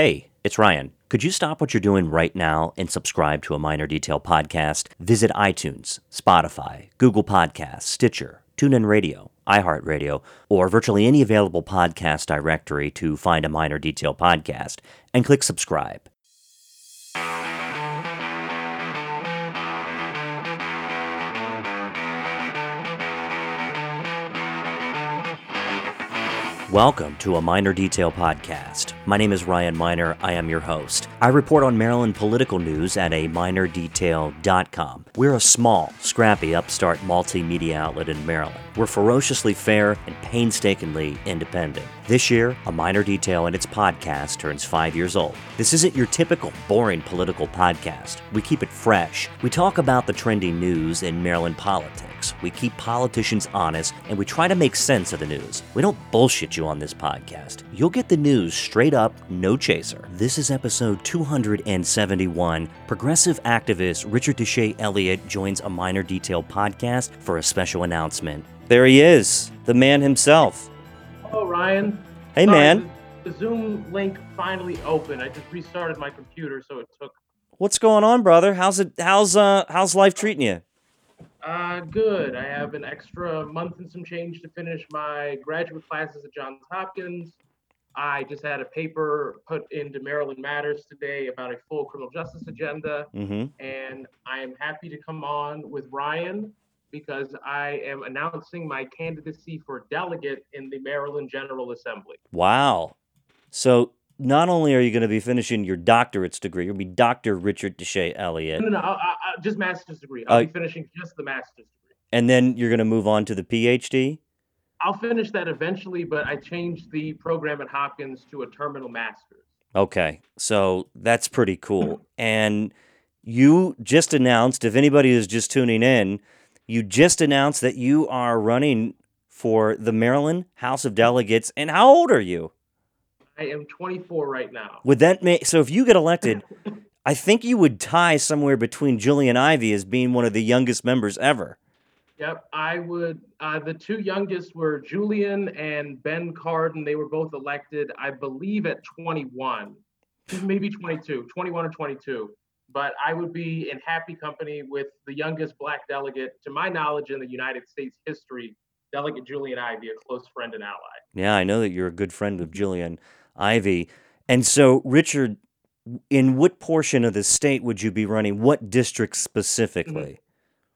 Hey, it's Ryan. Could you stop what you're doing right now and subscribe to a Miner Detail podcast? Visit iTunes, Spotify, Google Podcasts, Stitcher, TuneIn Radio, iHeartRadio, or virtually any available podcast directory to find a Miner Detail podcast and click subscribe. Welcome to a Miner Detail Podcast. My name is Ryan Miner. I am your host. I report on Maryland political news at a minerdetail.com. We're a small, scrappy, upstart multimedia outlet in Maryland. We're ferociously fair and painstakingly independent. This year, A Miner Detail and its podcast turns five years old. This isn't your typical boring political podcast. We keep it fresh. We talk about the trending news in Maryland politics. We keep politicians honest and we try to make sense of the news. We don't bullshit you on this podcast. You'll get the news straight up, no chaser. This is episode 271. Progressive activist Richard DeShay Elliot joins a Miner Detail podcast for a special announcement. There he is, the man himself. Hello, Ryan. Hey, Sorry, man. The, the Zoom link finally opened. I just restarted my computer, so it took. What's going on, brother? How's it? How's uh? How's life treating you? Uh, good. I have an extra month and some change to finish my graduate classes at Johns Hopkins. I just had a paper put into Maryland Matters today about a full criminal justice agenda, Mm-hmm. and I am happy to come on with Ryan because I am announcing my candidacy for delegate in the Maryland General Assembly. Wow. So not only are you going to be finishing your doctorate's degree, you'll be Dr. Richard DeShay Elliot, No, no, no, I, I, I- just master's degree. I'll Uh, be finishing just the master's degree. and then you're going to move on to the PhD. I'll finish that eventually, but I changed the program at Hopkins to a terminal master's. Okay, so that's pretty cool. And you just announced, if anybody is just tuning in, you just announced that you are running for the Maryland House of Delegates. And how old are you? I am 24 right now. Would that make so? If you get elected, I think you would tie somewhere between Julian Ivey as being one of the youngest members ever. Yep, I would. Uh, the two youngest were Julian and Ben Cardin. They were both elected, I believe, at 21, maybe 22, 21 or 22. But I would be in happy company with the youngest black delegate, to my knowledge, in the United States history, Delegate Julian Ivey, a close friend and ally. Yeah, I know that you're a good friend of Julian Ivey. And so, Richard, in what portion of the state would you be running? What district specifically?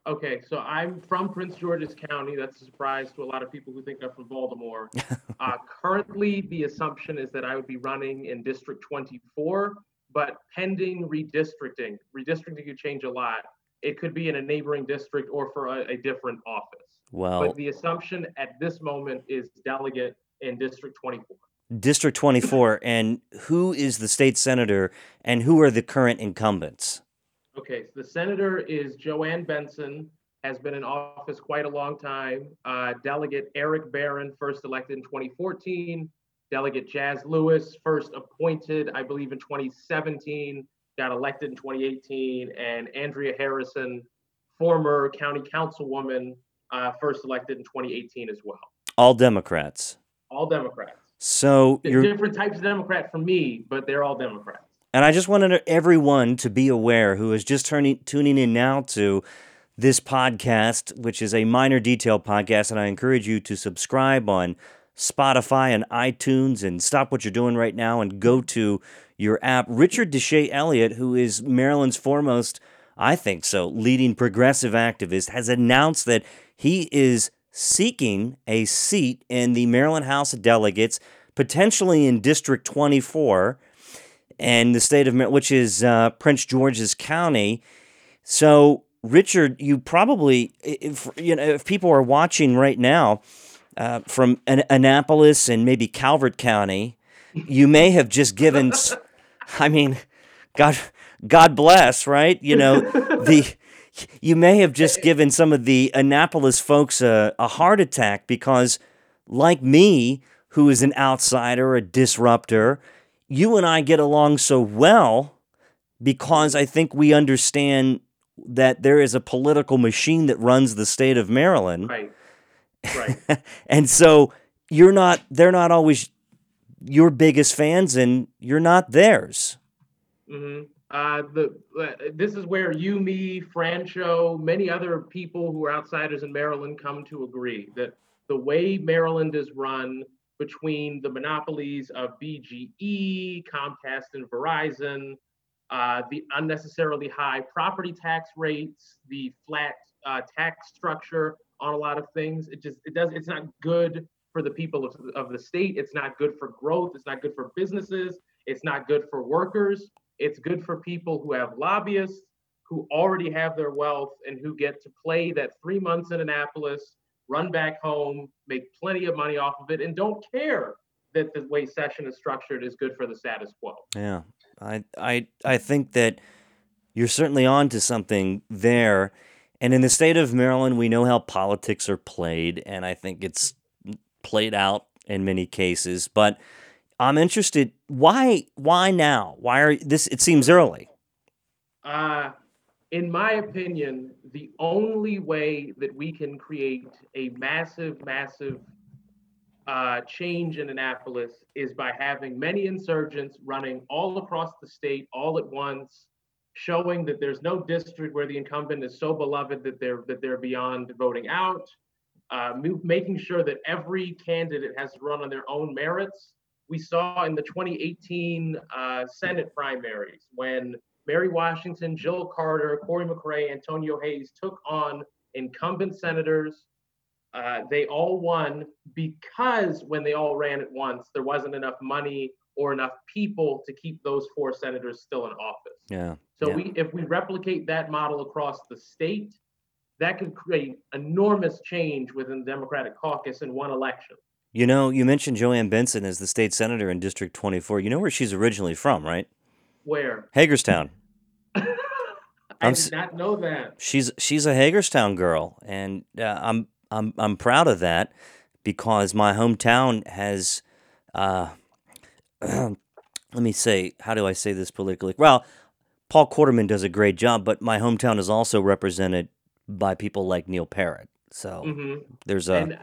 Okay, so I'm from Prince George's County. That's a surprise to a lot of people who think I'm from Baltimore. uh, currently, the assumption is that I would be running in District 24, but pending redistricting. Redistricting could change a lot. It could be in a neighboring district or for a, a different office. Well, But the assumption at this moment is delegate in District 24. District 24, and who is the state senator and who are the current incumbents? Okay, so the senator is Joanne Benson, has been in office quite a long time. Uh, Delegate Erek Barron, first elected in 2014. Delegate Jazz Lewis, first appointed, I believe, in 2017, got elected in 2018. And Andrea Harrison, former county councilwoman, uh, first elected in 2018 as well. All Democrats. All Democrats. So you're, different types of Democrat for me, but they're all Democrats. and I just wanted everyone to be aware who is just turning tuning in now to this podcast, which is a Miner Detail podcast, and I encourage you to subscribe on Spotify and iTunes and stop what you're doing right now and go to your app. Richard DeShay Elliot, who is Maryland's foremost, I think so, leading progressive activist, has announced that he is seeking a seat in the Maryland House of Delegates, potentially in District 24 and the state of which is uh, Prince George's County. So, Richard, you probably, if you know, if people are watching right now uh, from An- Annapolis and maybe Calvert County, you may have just given. I mean, God, God bless, right? You know, the you may have just given some of the Annapolis folks a, a heart attack because, like me, who is an outsider, a disruptor, you and I get along so well because I think we understand that there is a political machine that runs the state of Maryland. Right. Right. and so you're not they're not always your biggest fans and you're not theirs. Mm-hmm. Uh, the uh, this is where you, me, Franchot, many other people who are outsiders in Maryland come to agree that the way Maryland is run between the monopolies of BGE, Comcast, and Verizon, uh, the unnecessarily high property tax rates, the flat uh, tax structure on a lot of things, it just it does it's not good for the people of, of the state. It's not good for growth. It's not good for businesses. It's not good for workers. It's good for people who have lobbyists, who already have their wealth, and who get to play that three months in Annapolis, run back home, make plenty of money off of it, and don't care that the way session is structured is good for the status quo. Yeah, I I I think that you're certainly on to something there. And in the state of Maryland, we know how politics are played, and I think it's played out in many cases. But I'm interested. Why? Why now? Why are this? It seems early. Uh, in my opinion, the only way that we can create a massive, massive uh, change in Annapolis is by having many insurgents running all across the state all at once, showing that there's no district where the incumbent is so beloved that they're that they're beyond voting out, uh, making sure that every candidate has to run on their own merits we saw in the 2018 uh, Senate primaries when Mary Washington, Jill Carter, Cory McCray, Antonio Hayes took on incumbent senators. Uh, they all won because when they all ran at once, there wasn't enough money or enough people to keep those four senators still in office. Yeah. So yeah. we, if we replicate that model across the state, that could create enormous change within the Democratic caucus in one election. You know, you mentioned Joanne Benson as the state senator in District 24. You know where she's originally from, right? Where? Hagerstown. I I'm did not know that. She's she's a Hagerstown girl, and uh, I'm I'm I'm proud of that because my hometown has. Uh, let me say, how do I say this politically? Well, Paul Corderman does a great job, but my hometown is also represented by people like Neil Parrott. So hmm there's a And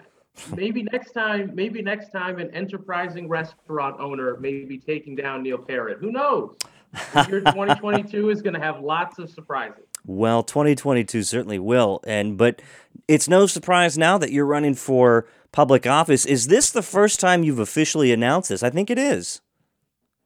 maybe next time, maybe next time, an enterprising restaurant owner may be taking down Neil Parrott. Who knows? Year 2022 is going to have lots of surprises. Well, 2022 certainly will. And but it's no surprise now that you're running for public office. Is this the first time you've officially announced this? I think it is.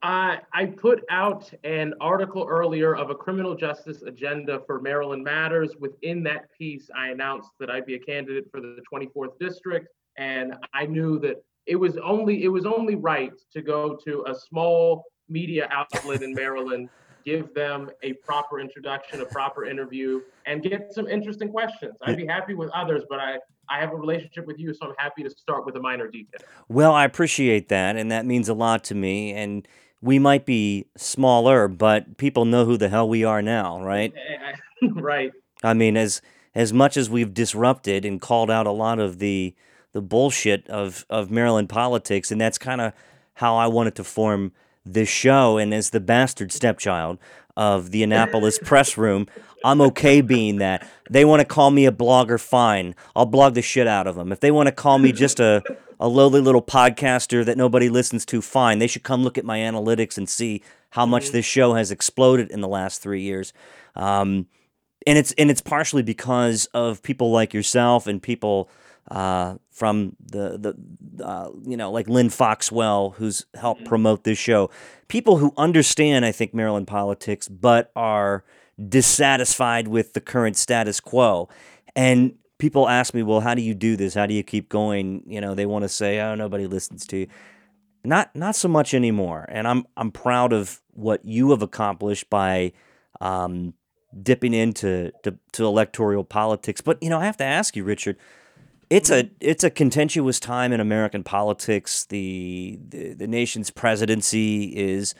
Uh, I put out an article earlier of a criminal justice agenda for Maryland Matters. Within that piece, I announced that I'd be a candidate for the 24th district, and I knew that it was only it was only right to go to a small media outlet in Maryland, give them a proper introduction, a proper interview, and get some interesting questions. I'd be happy with others, but I I have a relationship with you, so I'm happy to start with a Miner Detail. Well, I appreciate that, and that means a lot to me. And we might be smaller, but people know who the hell we are now, right? right. I mean, as as much as we've disrupted and called out a lot of the the bullshit of of Maryland politics, and that's kind of how I wanted to form this show. And as the bastard stepchild of the Annapolis press room, I'm okay being that. They want to call me a blogger, fine. I'll blog the shit out of them. If they want to call me just a a lowly little podcaster that nobody listens to, fine. They should come look at my analytics and see how much this show has exploded in the last three years. Um, and it's and it's partially because of people like yourself and people uh, from the the uh, you know like Len Foxwell who's helped promote this show. People who understand, I think, Maryland politics, but are dissatisfied with the current status quo. And people ask me, well, how do you do this? How do you keep going? You know, they want to say, oh, nobody listens to you. Not not so much anymore. And I'm I'm proud of what you have accomplished by um, dipping into to, to electoral politics. But you know, I have to ask you, Richard. It's a it's a contentious time in American politics. The the, the nation's presidency is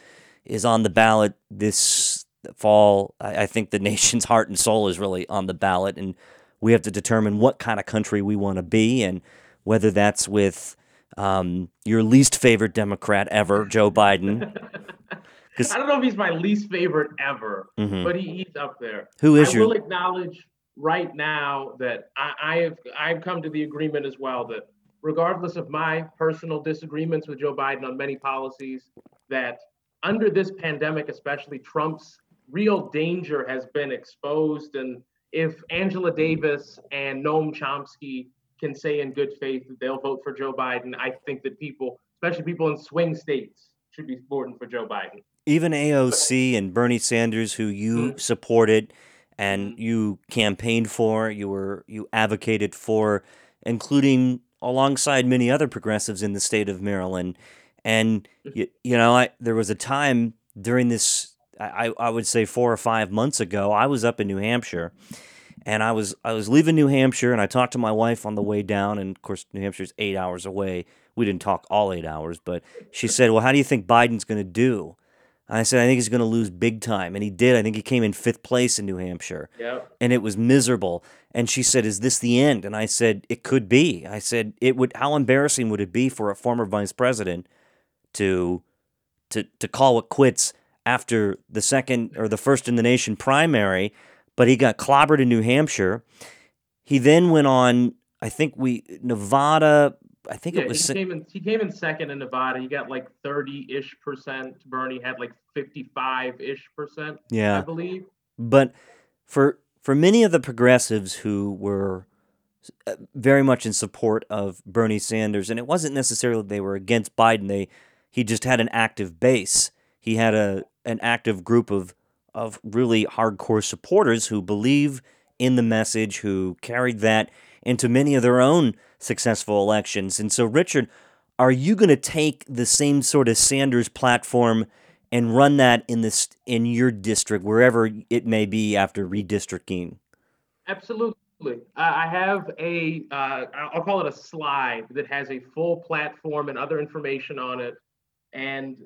is on the ballot this fall. I, I think the nation's heart and soul is really on the ballot, and we have to determine what kind of country we want to be, and whether that's with um, your least favorite Democrat ever, Joe Biden. I don't know if he's my least favorite ever, Mhm. but he, he's up there. Who is I your? will acknowledge right now that I, I have I've come to the agreement as well that regardless of my personal disagreements with Joe Biden on many policies, that under this pandemic, especially Trump's real danger has been exposed. And if Angela Davis and Noam Chomsky can say in good faith that they'll vote for Joe Biden, I think that people, especially people in swing states, should be voting for Joe Biden. Even AOC and Bernie Sanders, who you mm-hmm. supported and mm-hmm. you campaigned for, you were you advocated for, including alongside many other progressives in the state of Maryland. And mm-hmm. you, you know, I, there was a time during this, I, I would say four or five months ago, I was up in New Hampshire, and I was I was leaving New Hampshire, and I talked to my wife on the way down, and of course New Hampshire's eight hours away. We didn't talk all eight hours, but she said, "Well, how do you think Biden's going to do?" And I said, "I think he's going to lose big time," and he did. I think he came in fifth place in New Hampshire, yeah, and it was miserable. And she said, "Is this the end?" And I said, "It could be." I said, "It would. How embarrassing would it be for a former vice president to to to call it quits after the second or the first in the nation primary?" But he got clobbered in New Hampshire. He then went on. I think we Nevada. I think yeah, it was. He came in. He came in second in Nevada. He got like thirty ish percent. Bernie had like fifty five ish percent. Yeah, I believe. But for for many of the progressives who were uh, very much in support of Bernie Sanders, and it wasn't necessarily they were against Biden. They he just had an active base. He had a an active group of of really hardcore supporters who believe in the message, who carried that into many of their own successful elections. And so, Richard, are you going to take the same sort of Sanders platform and run that in this in your district, wherever it may be after redistricting? Absolutely. I have a uh, I'll call it a slide that has a full platform and other information on it. And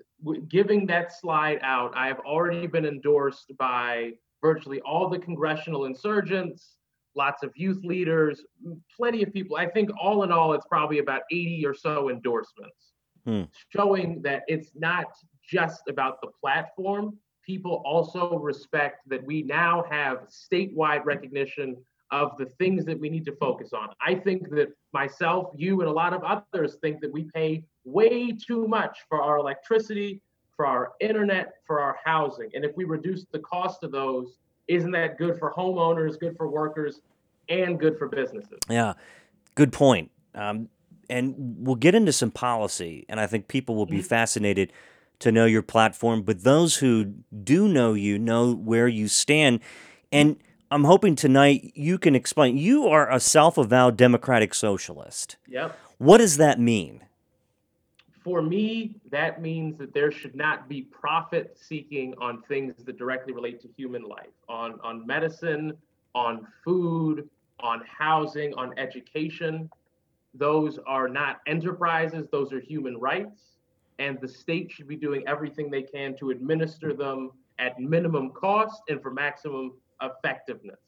giving that slide out, I have already been endorsed by virtually all the congressional insurgents, lots of youth leaders, plenty of people. I think all in all, it's probably about 80 or so endorsements, hmm. showing that it's not just about the platform. People also respect that we now have statewide recognition of the things that we need to focus on. I think that myself, you, and a lot of others think that we pay way too much for our electricity, for our internet, for our housing. And if we reduce the cost of those, isn't that good for homeowners, good for workers, and good for businesses? Yeah, good point. Um, and we'll get into some policy, and I think people will be mm-hmm. fascinated to know your platform. But those who do know you know where you stand. And I'm hoping tonight you can explain. You are a self avowed democratic socialist. Yep. What does that mean? For me, that means that there should not be profit seeking on things that directly relate to human life, on, on medicine, on food, on housing, on education. Those are not enterprises, those are human rights and the state should be doing everything they can to administer them at minimum cost and for maximum effectiveness.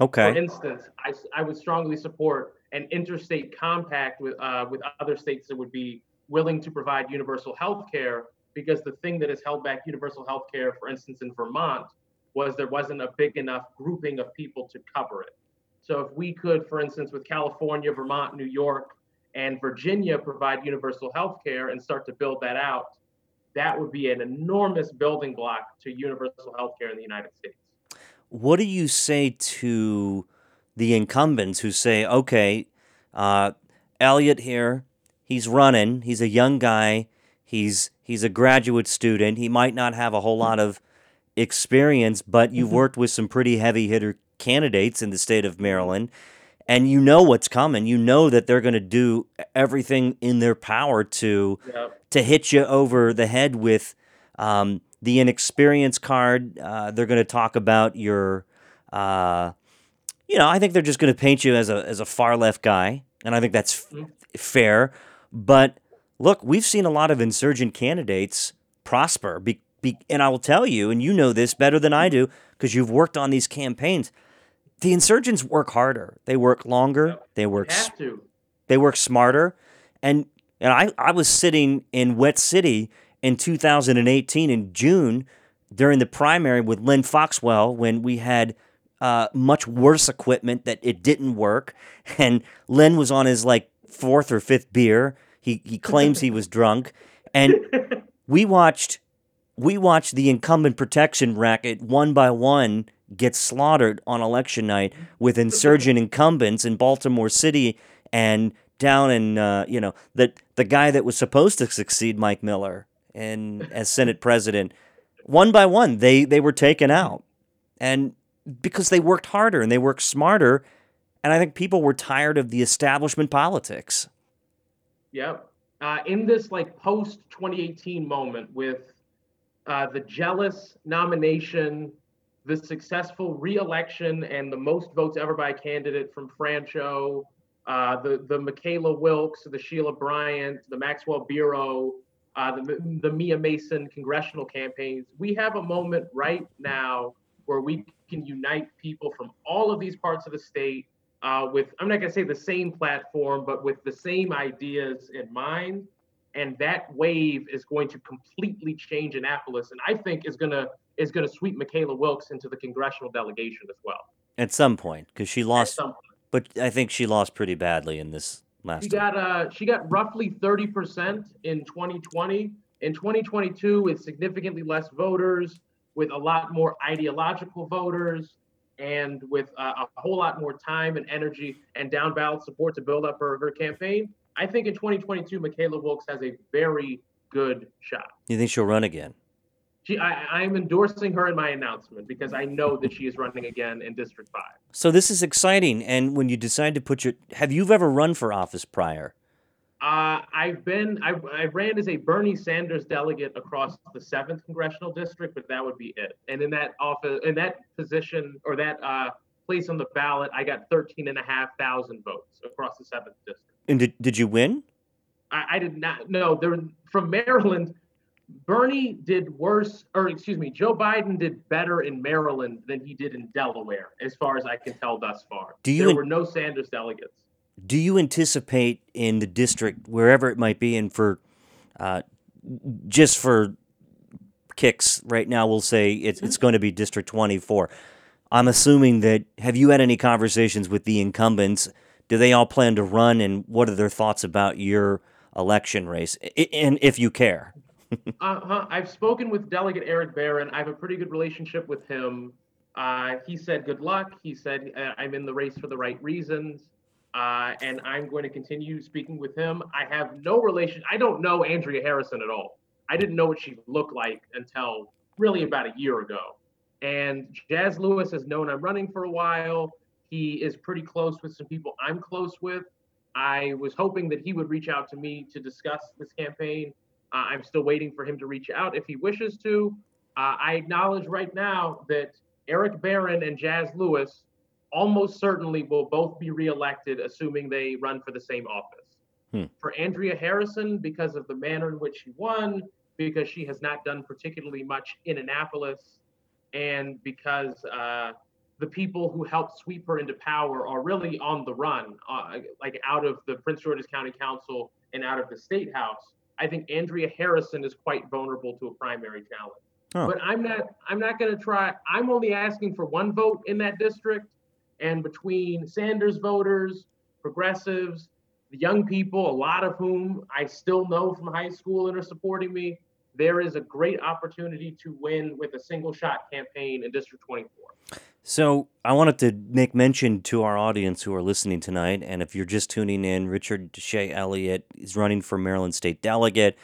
Okay. For instance, I, I would strongly support an interstate compact with uh, with other states that would be willing to provide universal health care because the thing that has held back universal health care, for instance, in Vermont, was there wasn't a big enough grouping of people to cover it. So if we could, for instance, with California, Vermont, New York, and Virginia provide universal health care and start to build that out, that would be an enormous building block to universal health care in the United States. What do you say to the incumbents who say, okay, uh, Elliot here, he's running, he's a young guy, he's he's a graduate student, he might not have a whole lot of experience, but you've mm-hmm. worked with some pretty heavy hitter candidates in the state of Maryland and you know what's coming. You know that they're going to do everything in their power to to hit you over the head with um, the inexperience card. Uh, they're going to talk about your, uh, you know, I think they're just going to paint you as a as a far left guy, and I think that's mm-hmm. fair. But look, we've seen a lot of insurgent candidates prosper. Be, be, and I will tell you, and you know this better than I do because you've worked on these campaigns the insurgents work harder. They work longer. They work. They work smarter, and and I I was sitting in Wet City in 2018 in June during the primary with Len Foxwell when we had uh, much worse equipment that it didn't work, and Len was on his like fourth or fifth beer. He he claims he was drunk, and we watched we watched the incumbent protection racket one by one get slaughtered on election night with insurgent incumbents in Baltimore City and down in uh, you know the the guy that was supposed to succeed Mike Miller and as Senate president one by one they they were taken out and because they worked harder and they worked smarter and I think people were tired of the establishment politics. Yep. Uh, in this like post 2018 moment with uh, the jealous nomination, the successful reelection, and the most votes ever by a candidate from Franchot, uh, the the McKayla Wilkes, the Sheila Bryant, the Maxwell Bureau, uh, the the Mia Mason congressional campaigns. We have a moment right now where we can unite people from all of these parts of the state uh, with I'm not going to say the same platform, but with the same ideas in mind. And that wave is going to completely change Annapolis, and I think is going to is going to sweep McKayla Wilkes into the congressional delegation as well. At some point, because she lost, but I think she lost pretty badly in this last. She got uh, she got roughly thirty percent in 2020. In 2022, with significantly less voters, with a lot more ideological voters, and with uh, a whole lot more time and energy and down ballot support to build up her, her campaign, I think in 2022, McKayla Wilkes has a very good shot. You think she'll run again? She, I, I'm endorsing her in my announcement because I know that she is running again in District 5. So this is exciting. And when you decide to put your, have you ever run for office prior? Uh, I've been, I, I ran as a Bernie Sanders delegate across the seventh congressional district, but that would be it. And in that office, in that position or that uh, place on the ballot, I got 13 and a half thousand votes across the seventh district. And did, did you win? I, I did not. No, there from Maryland. Bernie did worse, or excuse me, Joe Biden did better in Maryland than he did in Delaware, as far as I can tell thus far. Do you there were no Sanders delegates do you anticipate in the district, wherever it might be, and for uh, just for kicks right now, we'll say it's, it's going to be District 24. I'm assuming that have you had any conversations with the incumbents? Do they all plan to run, and what are their thoughts about your election race, and if you care? Uh-huh. I've spoken with Delegate Erek Barron. I have a pretty good relationship with him. Uh, he said good luck. He said uh, I'm in the race for the right reasons uh, and I'm going to continue speaking with him. I have no relation. I don't know Andrea Harrison at all. I didn't know what she looked like until really about a year ago. And Jazz Lewis has known I'm running for a while. He is pretty close with some people I'm close with. I was hoping that he would reach out to me to discuss this campaign. Uh, I'm still waiting for him to reach out if he wishes to. Uh, I acknowledge right now that Erek Barron and Jazz Lewis almost certainly will both be reelected, assuming they run for the same office. Hmm. For Andrea Harrison, because of the manner in which she won, because she has not done particularly much in Annapolis, and because uh, the people who helped sweep her into power are really on the run, uh, like out of the Prince George's County Council and out of the State House. I think Andrea Harrison is quite vulnerable to a primary challenge. Oh. But I'm not. I'm not going to try. I'm only asking for one vote in that district, and between Sanders voters, progressives, the young people, a lot of whom I still know from high school and are supporting me, there is a great opportunity to win with a single shot campaign in District 24. So I wanted to make mention to our audience who are listening tonight, and if you're just tuning in, Richard Shea Elliott is running for Maryland State Delegate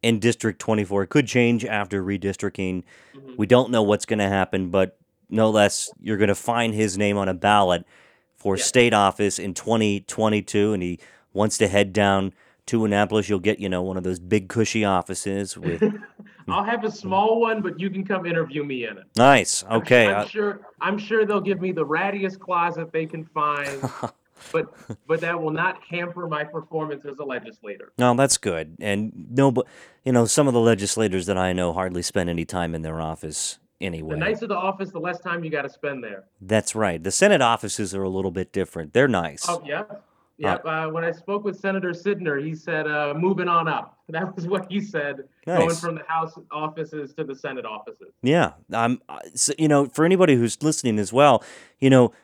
in District 24. It could change after redistricting. Mm-hmm. We don't know what's going to happen, but no less, you're going to find his name on a ballot for yeah. state office in 2022, and he wants to head down to Annapolis. You'll get, you know, one of those big cushy offices with. I'll have a small one, but you can come interview me in it. Nice. Okay. I'm, I'm sure. I'm sure they'll give me the rattiest closet they can find. but but that will not hamper my performance as a legislator. No, that's good. And no, but you know, some of the legislators that I know hardly spend any time in their office anyway. The nicer the office, the less time you got to spend there. That's right. The Senate offices are a little bit different. They're nice. Oh, yeah. Yep. Uh, uh, when I spoke with Senator Sydnor, he said, uh, moving on up. That was what he said, nice. going from the House offices to the Senate offices. Yeah. Um, so, you know, for anybody who's listening as well, you know,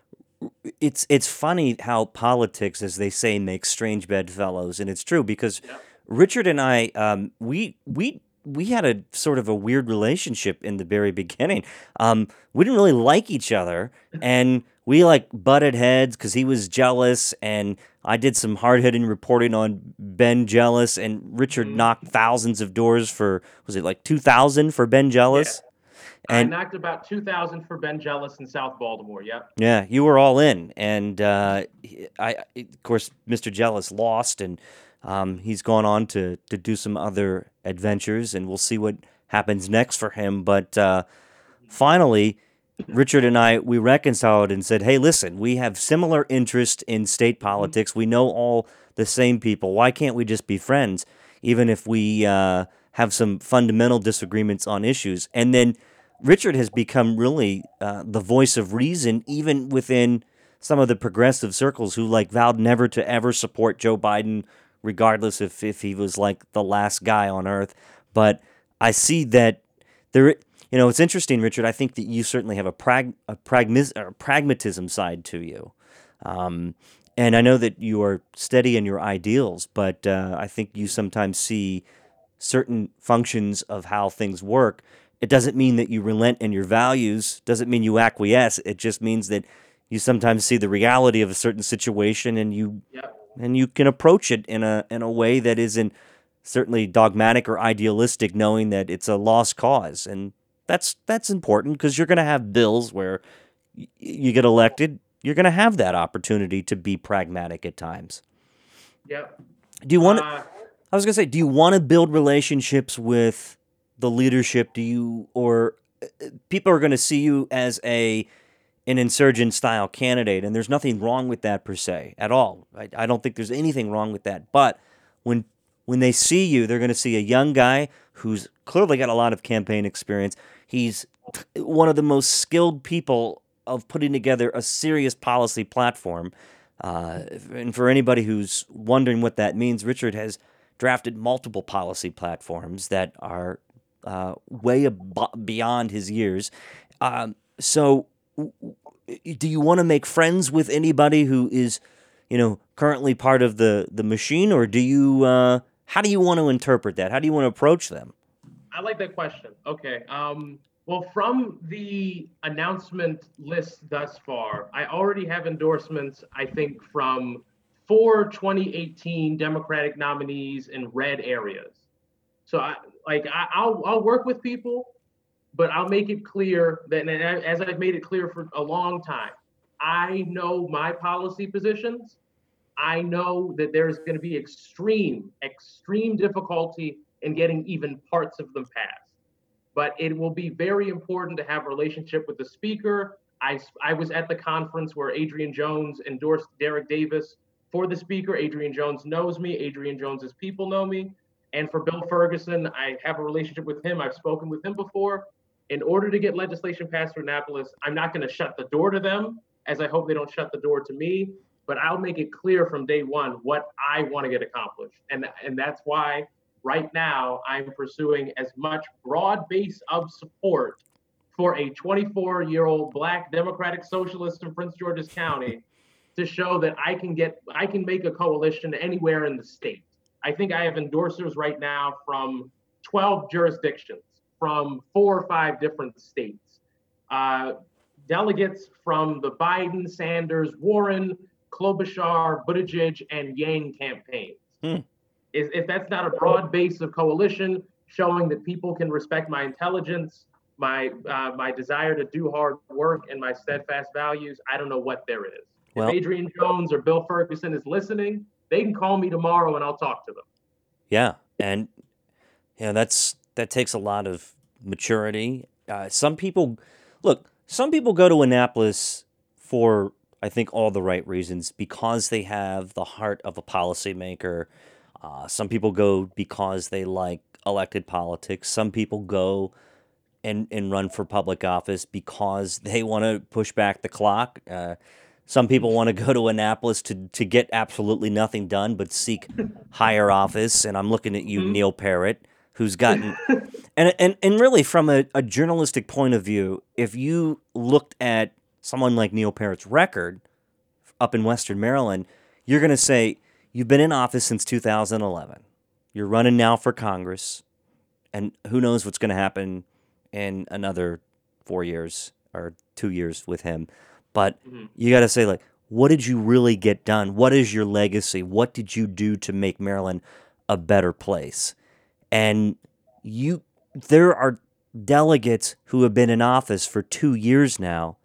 it's it's funny how politics, as they say, makes strange bedfellows, and it's true because Yep. Richard and I, um, we we we had a sort of a weird relationship in the very beginning. Um, we didn't really like each other, and we like butted heads because he was jealous, and I did some hard hitting reporting on Ben Jealous, and Richard Mhm. knocked thousands of doors for was it like two thousand for Ben Jealous? And I knocked about 2,000 for Ben Jealous in South Baltimore. Yep. Yeah, you were all in, and uh, I, I- of course, Mr. Jealous lost, and um, he's gone on to to do some other adventures, and we'll see what happens next for him. But uh, finally, Richard and I we reconciled and said, "Hey, listen, we have similar interest in state politics. We know all the same people. Why can't we just be friends, even if we uh, have some fundamental disagreements on issues?" And then Richard has become really uh, the voice of reason, even within some of the progressive circles who like vowed never to ever support Joe Biden, regardless if if he was like the last guy on earth. But I see that there, you know, it's interesting, Richard. I think that you certainly have a prag a pragmis, or pragmatism side to you. Um, and I know that you are steady in your ideals, but uh, I think you sometimes see certain functions of how things work. It doesn't mean that you relent in your values, doesn't mean you acquiesce. It just means that you sometimes see the reality of a certain situation and you Yep. and you can approach it in a in a way that isn't certainly dogmatic or idealistic knowing that it's a lost cause and that's that's important because you're going to have bills where y- you get elected you're going to have that opportunity to be pragmatic at times Yep. do you want to Uh, I was gonna say, do you want to build relationships with the leadership? Do you, or uh, uh, people are going to see you as a an insurgent style candidate, and there's nothing wrong with that per se at all. I, I don't think there's anything wrong with that. But when when they see you, they're going to see a young guy who's clearly got a lot of campaign experience. He's one of the most skilled people of putting together a serious policy platform. Uh, and for anybody who's wondering what that means, Richard has drafted multiple policy platforms that are uh, way ab- beyond his years. Um, so, do you want to make friends with anybody who is, you know, currently part of the the machine, or do you? Uh, how do you want to interpret that? How do you want to approach them? I like that question. Okay. Um, well, from the announcement list thus far, I already have endorsements, I think, from four 2018 Democratic nominees in red areas. So, I, like, I, I'll, I'll work with people, but I'll make it clear that, as I've made it clear for a long time, I know my policy positions. I know that there's going to be extreme, extreme difficulty in getting even parts of them passed. But it will be very important to have a relationship with the speaker. I, I was at the conference where Adrienne Jones endorsed Dereck Davis for the speaker. Adrienne Jones knows me. Adrienne Jones's people know me. And for Bill Ferguson, I have a relationship with him. I've spoken with him before. In order to get legislation passed through Annapolis, I'm not going to shut the door to them, as I hope they don't shut the door to me. But I'll make it clear from day one what I want to get accomplished, and and that's why right now I'm pursuing as much broad base of support for a 24 year old black democratic socialist in Prince George's County to show that I can get I can make a coalition anywhere in the state. I think I have endorsers right now from 12 jurisdictions, from four or five different states. Uh, delegates from the Biden, Sanders, Warren, Klobuchar, Buttigieg, and Yang campaigns. Hmm. If, if that's not a broad base of coalition showing that people can respect my intelligence, my uh, my desire to do hard work, and my steadfast values, I don't know what there is. Well- if Adrienne Jones or Bill Ferguson is listening, they can call me tomorrow and I'll talk to them. Yeah, and yeah, that's that takes a lot of maturity. Uh, some people, look, some people go to Annapolis for I think all the right reasons because they have the heart of a policymaker. Uh, some people go because they like elected politics. Some people go and and run for public office because they want to push back the clock. Uh, some people want to go to Annapolis to, to get absolutely nothing done but seek higher office. And I'm looking at you, Mhm. Neil Parrott, who's gotten and and, and really from a, a journalistic point of view, if you looked at someone like Neil Parrott's record up in Western Maryland, you're going to say, You've been in office since 2011. You're running now for Congress, and who knows what's going to happen in another four years or two years with him. But Mhm. you got to say, like, what did you really get done? What is your legacy? What did you do to make Maryland a better place? And you, there are delegates who have been in office for two years now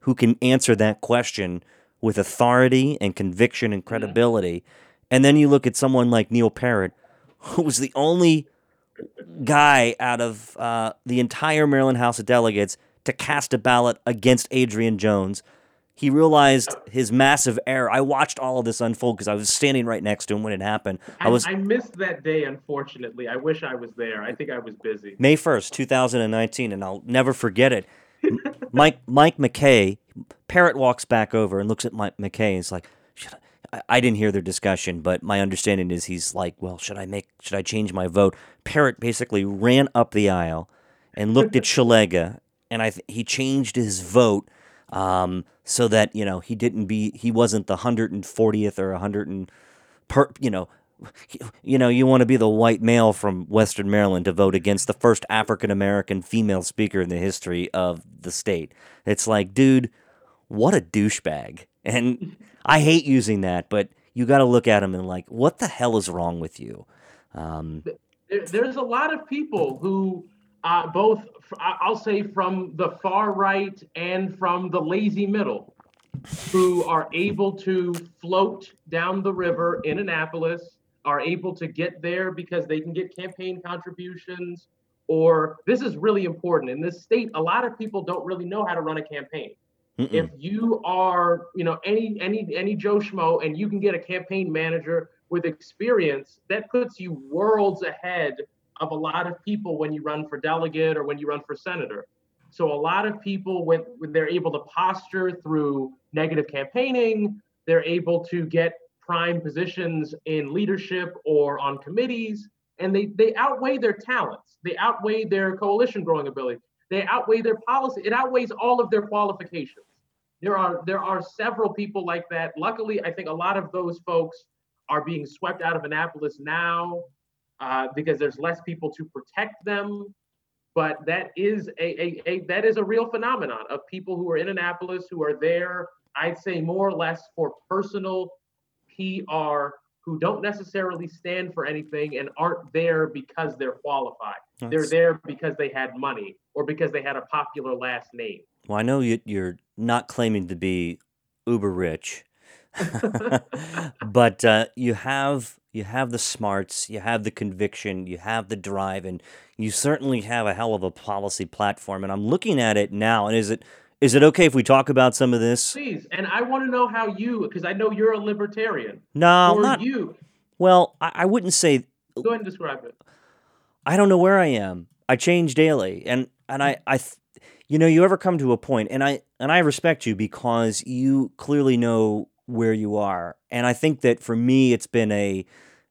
who can answer that question with authority and conviction and credibility. And then you look at someone like Neil Parrott, who was the only guy out of uh, the entire Maryland House of Delegates to cast a ballot against Adrienne Jones. He realized his massive error. I watched all of this unfold because I was standing right next to him when it happened. I I, was I missed that day, unfortunately. I wish I was there. I think I was busy. May 1st, 2019, and I'll never forget it. Mike Mike McKay, Parrott walks back over and looks at Mike McKay and is like, should I, I- didn't hear their discussion, but my understanding is he's like, well, should I make, should I change my vote? Parrott basically ran up the aisle and looked at Shalega, and I th- he changed his vote um, so that you know he didn't be, he wasn't the 140th or 100 per, you know, you know, you want to be the white male from Western Maryland to vote against the first African American female speaker in the history of the state. It's like, dude, what a douchebag. And I hate using that, but you got to look at them and like, what the hell is wrong with you? Um, There, there's a lot of people who, uh, both, I'll say from the far right and from the lazy middle, who are able to float down the river in Annapolis, are able to get there because they can get campaign contributions. Or this is really important in this state. A lot of people don't really know how to run a campaign. Mm-mm. if you are you know any any any joe schmo and you can get a campaign manager with experience that puts you worlds ahead of a lot of people when you run for delegate or when you run for senator. So a lot of people when, when they're able to posture through negative campaigning they're able to get prime positions in leadership or on committees and they they outweigh their talents. They outweigh their coalition growing ability they outweigh their policy. It outweighs all of their qualifications. There are there are several people like that. Luckily i think a lot of those folks are being swept out of annapolis now uh, because there's less people to protect them. But that is a, a, a that is a real phenomenon of people who are in annapolis who are there i'd say more or less for personal pr who don't necessarily stand for anything and aren't there because they're qualified they're there because they had money or because they had a popular last name Well, I know you, you're not claiming to be uber rich, but uh, you have you have the smarts, you have the conviction, you have the drive, and you certainly have a hell of a policy platform. And I'm looking at it now, and is it is it okay if we talk about some of this? Please, and I want to know how you, because I know you're a libertarian. No, or not you. well. I, I wouldn't say Go ahead and describe it. I don't know where I am. I change daily, and and I I, th- you know, you ever come to a point, and I and I respect you because you clearly know where you are, and I think that for me, it's been a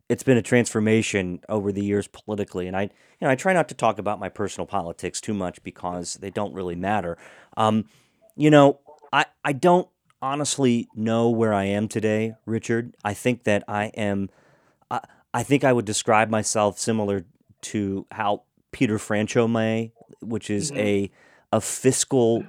it's been a transformation over the years politically, and I you know I try not to talk about my personal politics too much because they don't really matter. Um, you know, I I don't honestly know where I am today, Richard. I think that I am. I, I think I would describe myself similar to how Peter Franchot may, which is Mhm. a a fiscal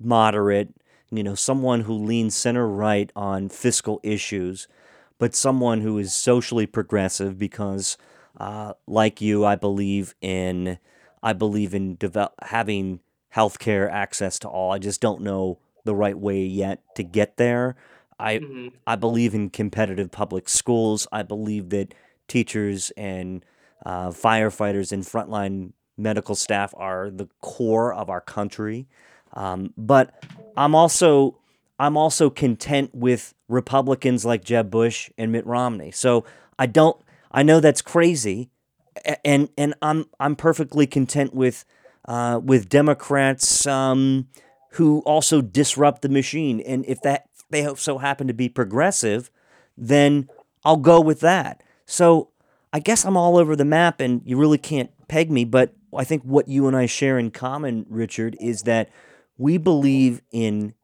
moderate, you know, someone who leans center right on fiscal issues, but someone who is socially progressive because, uh, like you, I believe in I believe in develop, having healthcare access to all. I just don't know the right way yet to get there. I Mhm. I believe in competitive public schools. I believe that teachers and uh, firefighters and frontline medical staff are the core of our country. Um, but I'm also I'm also content with Republicans like Jeb Bush and Mitt Romney. So I don't I know that's crazy, and and I'm I'm perfectly content with uh, with Democrats um, who also disrupt the machine. And if that they so happen to be progressive, then I'll go with that. So I guess I'm all over the map, and you really can't peg me. But I think what you and I share in common, Richard, is that we believe in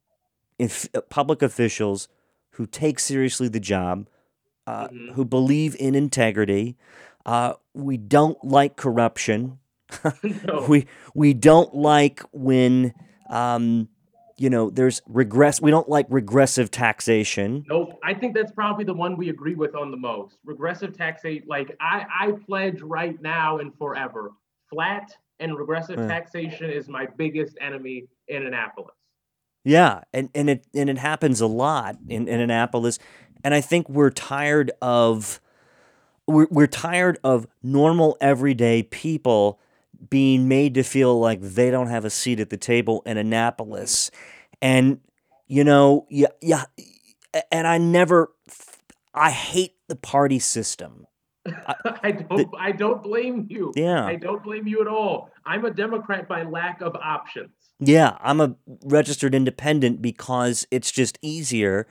uh, public officials who take seriously the job, uh, Mhm. who believe in integrity. Uh, we don't like corruption. no. We we don't like when um, you know there's regress. We don't like regressive taxation. Nope. I think that's probably the one we agree with on the most. Regressive taxation, like I, I pledge right now and forever. Flat and regressive Yeah. taxation is my biggest enemy in Annapolis. Yeah, and, and it and it happens a lot in, in Annapolis, and I think we're tired of we're we're tired of normal everyday people being made to feel like they don't have a seat at the table in Annapolis, and you know, yeah, yeah, and I never, I hate the party system. I don't I don't blame you. Yeah. I don't blame you at all. I'm a Democrat by lack of options. Yeah, I'm a registered independent because it's just easier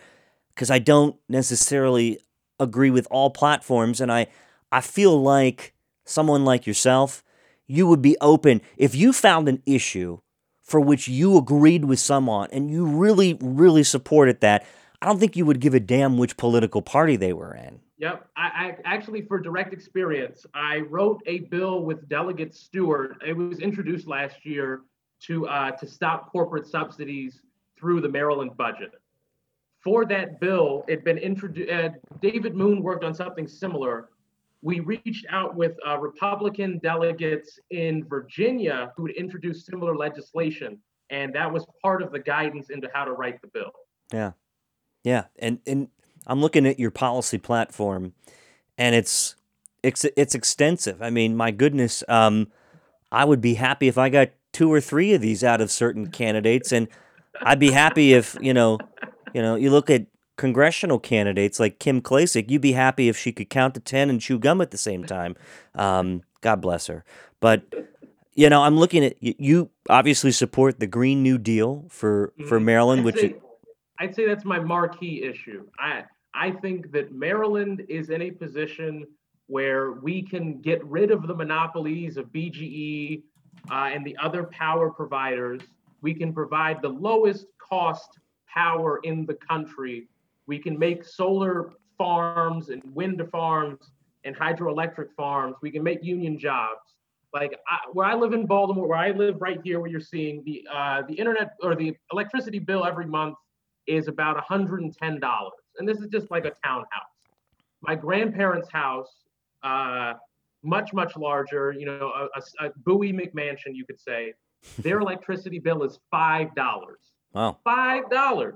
because I don't necessarily agree with all platforms and I I feel like someone like yourself, you would be open if you found an issue for which you agreed with someone and you really really supported that. I don't think you would give a damn which political party they were in. Yep. I, I actually, for direct experience, I wrote a bill with Delegate Stewart. It was introduced last year to uh, to stop corporate subsidies through the Maryland budget. For that bill, it'd been introduced. Uh, David Moon worked on something similar. We reached out with uh, Republican delegates in Virginia who had introduced similar legislation, and that was part of the guidance into how to write the bill. Yeah. Yeah, and and I'm looking at your policy platform, and it's it's it's extensive. I mean, my goodness, um, I would be happy if I got two or three of these out of certain candidates, and I'd be happy if you know, you know, you look at congressional candidates like Kim Klacik. You'd be happy if she could count to ten and chew gum at the same time. Um, God bless her, but. You know, I'm looking at you. Obviously support the Green New Deal for for Mhm. Maryland, I'd which say, I'd say that's my marquee issue. I I think that Maryland is in a position where we can get rid of the monopolies of BGE uh, and the other power providers. We can provide the lowest cost power in the country. We can make solar farms and wind farms and hydroelectric farms. We can make union jobs. Like I, where I live in Baltimore, where I live right here, where you're seeing the uh, the internet or the electricity bill every month is about $110. And this is just like a townhouse. My grandparents' house, uh, much, much larger, you know, a, a, a Bowie McMansion, you could say, their electricity bill is $5. wow, $5.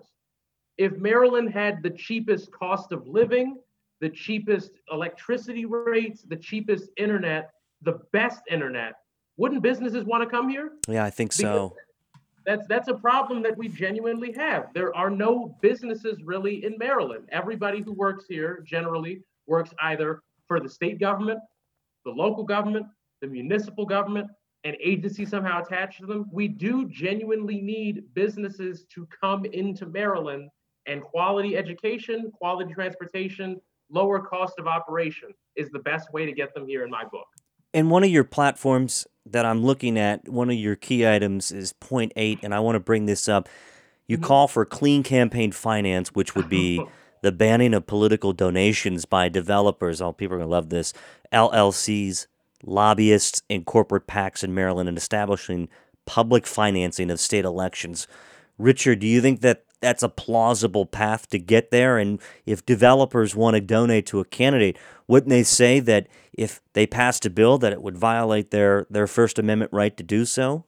If Maryland had the cheapest cost of living, the cheapest electricity rates, the cheapest internet, the best internet, wouldn't businesses want to come here? yeah, I think so. That's that's a problem that we genuinely have. There are no businesses really in Maryland. Everybody who works here generally works either for the state government, the local government, the municipal government, an agency somehow attached to them. We do genuinely need businesses to come into Maryland and quality education, quality transportation, lower cost of operation is the best way to get them here in my book. And one of your platforms that I'm looking at, one of your key items is point eight, and I want to bring this up. You Mhm. call for clean campaign finance, which would be the banning of political donations by developers. Oh, people are going to love this. LLCs, lobbyists, and corporate PACs in Maryland, and establishing public financing of state elections. Richard, do you think that that's a plausible path to get there? And if developers want to donate to a candidate, wouldn't they say that if they passed a bill that it would violate their, their First Amendment right to do so?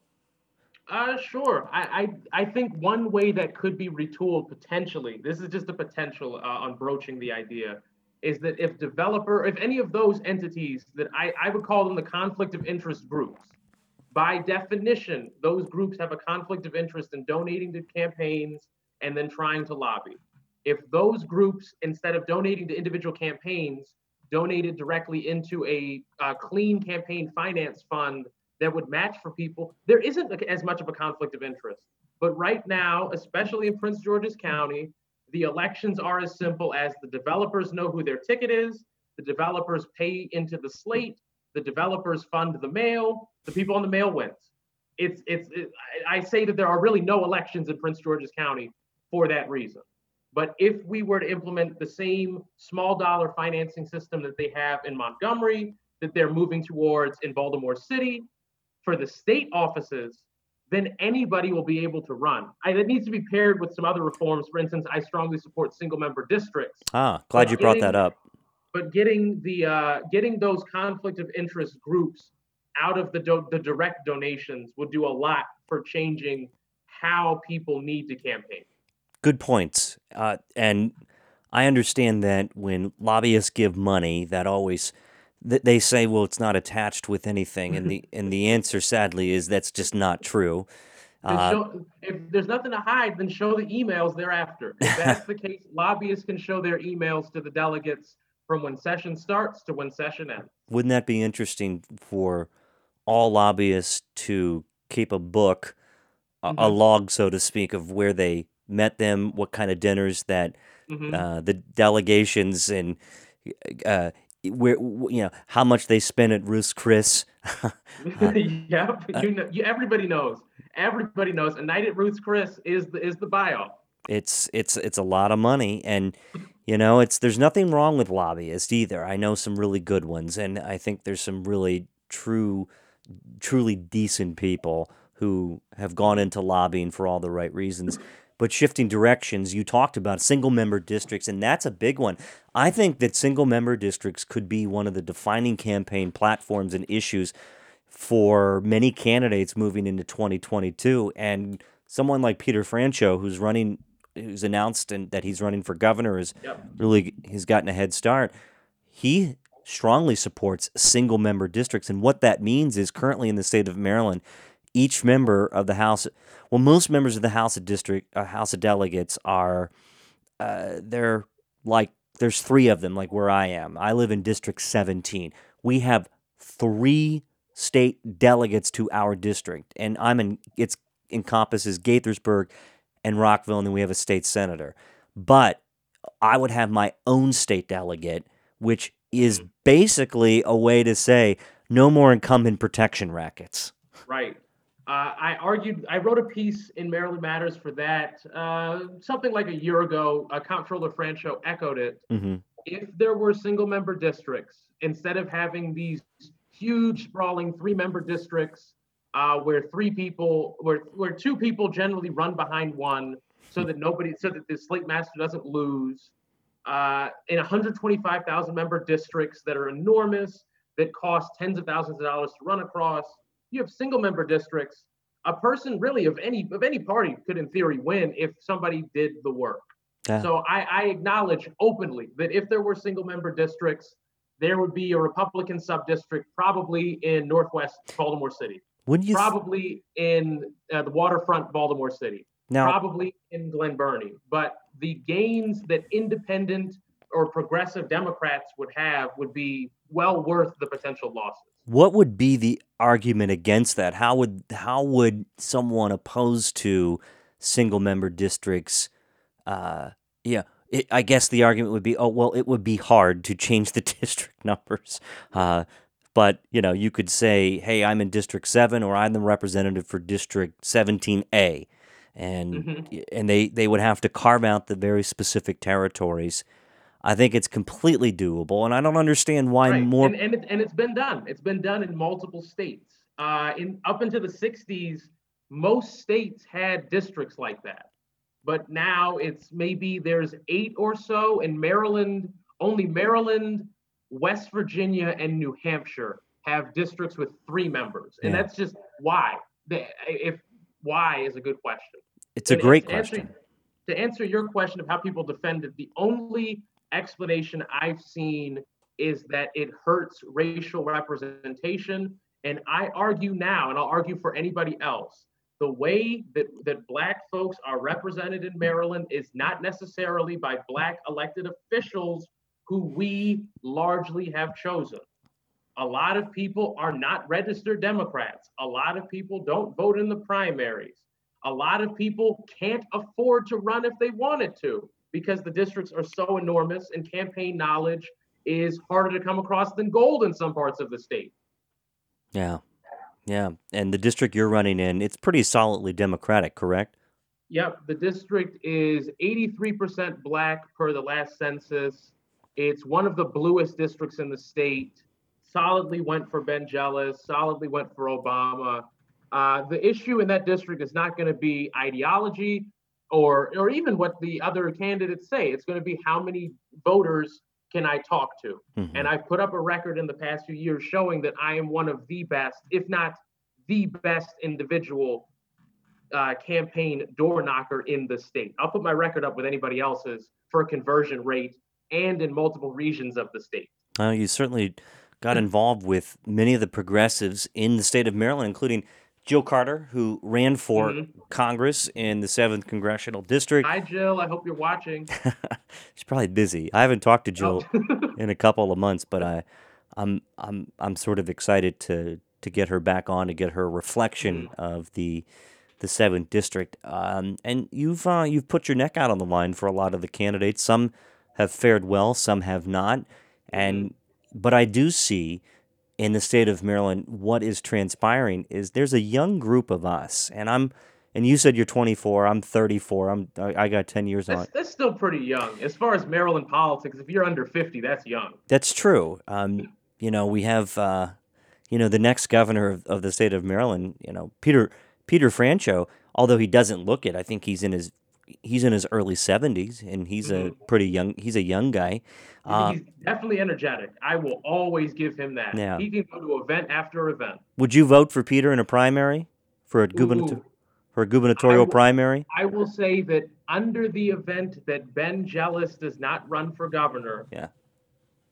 Uh, sure. I, I I think one way that could be retooled potentially. This is just a potential uh, on broaching the idea, is that if developer, if any of those entities that I I would call them the conflict of interest groups, by definition, those groups have a conflict of interest in donating to campaigns and then trying to lobby. If those groups, instead of donating to individual campaigns, donated directly into a uh, clean campaign finance fund that would match for people, there isn't as much of a conflict of interest. But right now, especially in Prince George's County, the elections are as simple as the developers know who their ticket is, the developers pay into the slate, the developers fund the mail, the people on the mail wins. It's it's it, I I say that there are really no elections in Prince George's County for that reason. But if we were to implement the same small dollar financing system that they have in Montgomery, that they're moving towards in Baltimore City, for the state offices, then anybody will be able to run. I, it needs to be paired with some other reforms. For instance, I strongly support single member districts. Ah, glad But you brought getting- that up. But getting the uh, getting those conflict of interest groups out of the do- the direct donations would do a lot for changing how people need to campaign. Good points. Uh, and I understand that when lobbyists give money, that always th- they say, "Well, it's not attached with anything," and the and the answer, sadly, is that's just not true. Uh, show, if there's nothing to hide, then show the emails thereafter. If that's the case, lobbyists can show their emails to the delegates from when session starts to when session ends. wouldn't that be interesting for all lobbyists to keep a book, a, a Mhm. log, so to speak, of where they met them, what kind of dinners that Mhm. uh, the delegations and uh, where you know how much they spend at Ruth's Chris. Uh, yep, uh, you know, you, everybody knows. Everybody knows. A night at Ruth's Chris is the is the buyout. it's it's it's a lot of money, and you know it's there's nothing wrong with lobbyists either. I know some really good ones, and I think there's some really true, truly decent people who have gone into lobbying for all the right reasons. But shifting directions, you talked about single member districts, and that's a big one. I think that single member districts could be one of the defining campaign platforms and issues for many candidates moving into 2022. And someone like Peter Franchot, who's running, who's announced and that he's running for governor, is Yep. really he's gotten a head start. He strongly supports single member districts, and what that means is currently in the state of Maryland, each member of the House, well, most members of the House of District, uh, House of Delegates are, uh, they're like there's three of them, like where I am. I live in District 17. We have three state delegates to our district, and I'm in. It's encompasses Gaithersburg and Rockville, and then we have a state senator. But I would have my own state delegate, which is basically a way to say no more incumbent protection rackets. Right. Uh, I argued, I wrote a piece in Maryland Matters for that uh, something like a year ago. Uh, Comptroller Franchot echoed it. hmm If there were single member districts, instead of having these huge, sprawling three member districts uh, where three people, where, where two people generally run behind one so that nobody, so that the slate master doesn't lose, uh, in 125,000 member districts that are enormous, that cost tens of thousands of dollars to run across. You have single member districts. A person really of any of any party could, in theory, win if somebody did the work. Yeah. So I, I acknowledge openly that if there were single member districts, there would be a Republican sub-district probably in Northwest Baltimore City, Wouldn't you? th- probably in uh, the waterfront Baltimore City, now, probably in Glen Burnie. But the gains that independent or progressive Democrats would have would be well worth the potential losses. What would be the argument against that? How would how would someone opposed to single member districts? Uh, yeah, it, I guess the argument would be, oh well, it would be hard to change the district numbers. Uh, but you know, you could say, hey, I'm in District Seven, or I'm the representative for District 17A, and Mhm. and they they would have to carve out the very specific territories. I think it's completely doable, and I don't understand why right. more. and and, it, and it's been done. It's been done in multiple states. Uh, in up into the 60s, most states had districts like that. But now it's maybe there's eight or so in Maryland. Only Maryland, West Virginia, and New Hampshire have districts with three members, and Yeah. that's just why. If why is a good question. It's a And great answer- question. to answer your question of how people defend it, the only explanation I've seen is that it hurts racial representation. And I argue now, and I'll argue for anybody else, the way that, that Black folks are represented in Maryland is not necessarily by Black elected officials who we largely have chosen. A lot of people are not registered Democrats. A lot of people don't vote in the primaries. A lot of people can't afford to run if they wanted to because the districts are so enormous and campaign knowledge is harder to come across than gold in some parts of the state. Yeah. Yeah. And the district you're running in, it's pretty solidly Democratic, correct? Yep, the district is 83% black per the last census. It's one of the bluest districts in the state. Solidly went for Ben Jealous, solidly went for Obama. Uh, the issue in that district is not going to be ideology or or even what the other candidates say. It's going to be how many voters can I talk to? Mm-hmm. And I've put up a record in the past few years showing that I am one of the best, if not the best individual uh, campaign door knocker in the state. I'll put my record up with anybody else's for conversion rate and in multiple regions of the state. Well, you certainly got involved with many of the progressives in the state of Maryland, including Jill Carter, who ran for mm-hmm. Congress in the 7th Congressional District. Hi, Jill. I hope you're watching. She's probably busy. I haven't talked to Jill oh. in a couple of months, but I, I'm, I'm, I'm sort of excited to, to get her back on to get her reflection mm-hmm. of the the seventh district. Um, and you've uh, you've put your neck out on the line for a lot of the candidates. Some have fared well, some have not. And but I do see in the state of Maryland what is transpiring is there's a young group of us, and I'm. And you said you're 24. I'm 34. I'm. I got 10 years that's, on. That's still pretty young as far as Maryland politics. If you're under 50, that's young. That's true. Um, you know, we have, uh, you know, the next governor of, of the state of Maryland. You know, Peter Peter Franchot, although he doesn't look it, I think he's in his he's in his early 70s and he's mm-hmm. a pretty young he's a young guy. Uh, he's definitely energetic. I will always give him that. Yeah. he can go to event after event. Would you vote for peter in a primary? For a gubernator for a gubernatorial I will, primary? I will say that under the event that ben jealous does not run for governor yeah.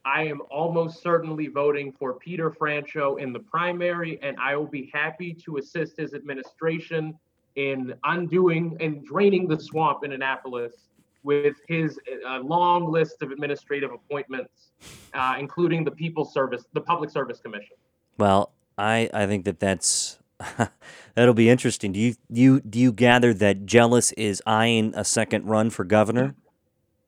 I am almost certainly voting for Peter Franchot in the primary, and I will be happy to assist his administration in undoing and draining the swamp in Annapolis with his uh, long list of administrative appointments, uh, including the People Service, the Public Service Commission. Well, I, I think that that's that'll be interesting. Do you you do you gather that Jealous is eyeing a second run for governor?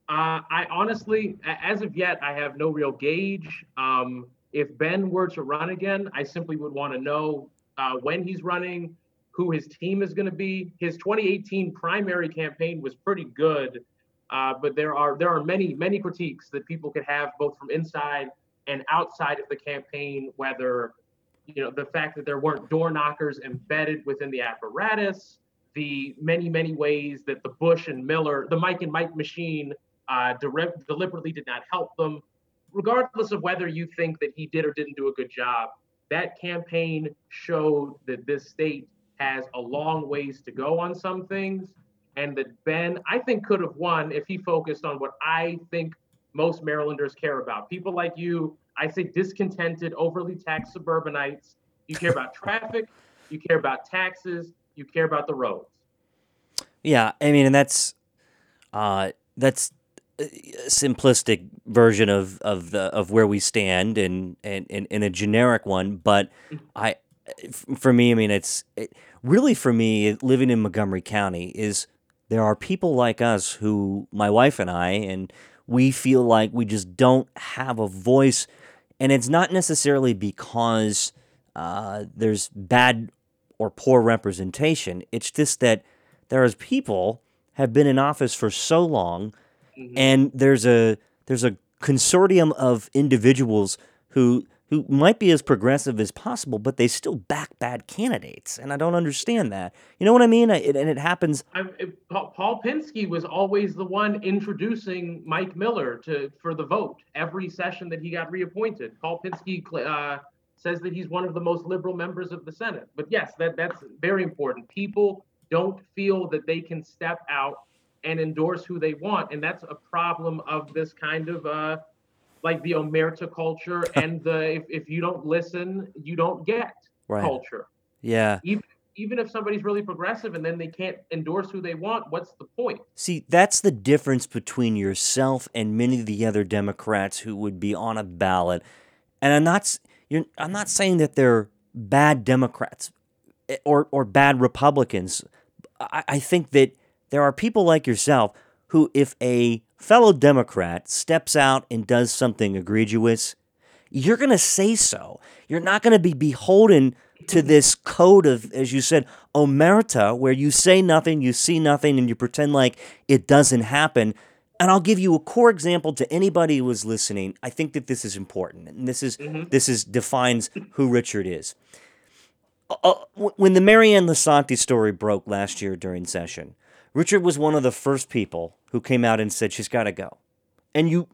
Uh, I honestly, as of yet, I have no real gauge. Um, if Ben were to run again, I simply would want to know uh, when he's running, who his team is going to be. His 2018 primary campaign was pretty good, uh, but there are there are many many critiques that people could have both from inside and outside of the campaign. Whether you know the fact that there weren't door knockers embedded within the apparatus, the many many ways that the Busch and Miller, the Mike and Mike machine, uh, deliberately did not help them. Regardless of whether you think that he did or didn't do a good job, that campaign showed that this state has a long ways to go on some things, and that Ben, I think, could have won if he focused on what I think most Marylanders care about. People like you, I say discontented, overly taxed suburbanites. You care about traffic, you care about taxes, you care about the roads. Yeah, I mean, and that's uh, that's a simplistic version of of the of where we stand and and and a generic one but i for me i mean it's it, really for me, living in Montgomery County is there are people like us who, my wife and I, and we feel like we just don't have a voice. And it's not necessarily because uh, there's bad or poor representation. It's just that there is people have been in office for so long, mm-hmm. and there's a there's a consortium of individuals who who might be as progressive as possible, but they still back bad candidates, and I don't understand that. You know what I mean? it, and it happens. I, it, Paul Pinsky was always the one introducing Mike Miller to for the vote every session that he got reappointed. Paul Pinsky uh, says that he's one of the most liberal members of the Senate. But yes, that that's very important. People don't feel that they can step out and endorse who they want, and that's a problem of this kind of. Uh, like the omerta culture and the if, if you don't listen, you don't get right. culture. Yeah. Even even if somebody's really progressive and then they can't endorse who they want, what's the point? See, that's the difference between yourself and many of the other Democrats who would be on a ballot. And I'm not you're, I'm not saying that they're bad Democrats eh, or or bad Republicans. I, I think that there are people like yourself who, if a fellow Democrat steps out and does something egregious, you're going to say so. You're not going to be beholden to this code of, as you said, omerta, where you say nothing, you see nothing, and you pretend like it doesn't happen. And I'll give you a core example to anybody who is listening. I think that this is important, and this is Mhm. this is defines who Richard is. Uh, uh, when the Marianne Lisanti story broke last year during session, Richard was one of the first people who came out and said she's got to go. And you,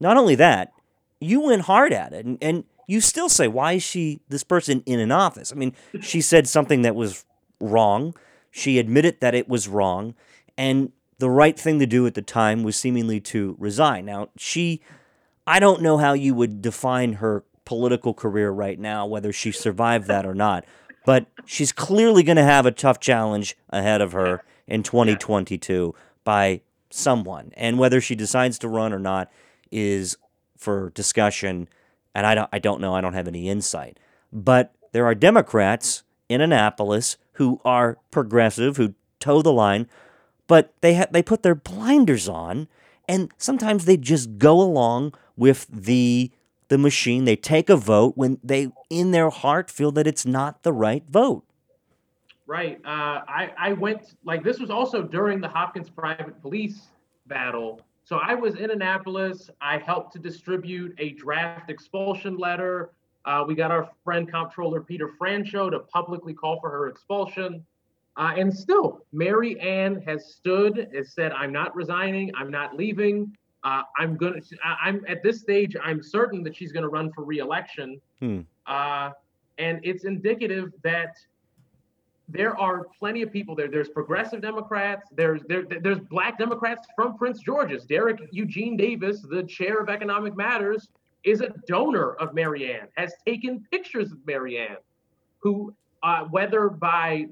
not only that, you went hard at it, and, and you still say, why is she this person in an office? I mean, she said something that was wrong. She admitted that it was wrong, and the right thing to do at the time was seemingly to resign. Now, she, I don't know how you would define her political career right now, whether she survived that or not, but she's clearly going to have a tough challenge ahead of her in 2022 by someone. And whether she decides to run or not is for discussion. And I don't, I don't know. I don't have any insight. But there are Democrats in Annapolis who are progressive, who toe the line, but they ha- they put their blinders on, and sometimes they just go along with the the machine. They take a vote when they, in their heart, feel that it's not the right vote. Right. Uh, I, I went, like, this was also during the Hopkins private police battle. So I was in Annapolis. I helped to distribute a draft expulsion letter. Uh, we got our friend Comptroller Peter Franchot to publicly call for her expulsion. Uh, and still, Mary Ann has stood, and said, I'm not resigning, I'm not leaving. Uh, I'm gonna. I- I'm at this stage. I'm certain that she's gonna run for reelection. Hmm. Uh, and it's indicative that there are plenty of people there. There's progressive Democrats. There's there, there's black Democrats from Prince George's. Dereck Eugene Davis, the chair of Economic Matters, is a donor of Marianne. Has taken pictures of Marianne, who, uh, whether by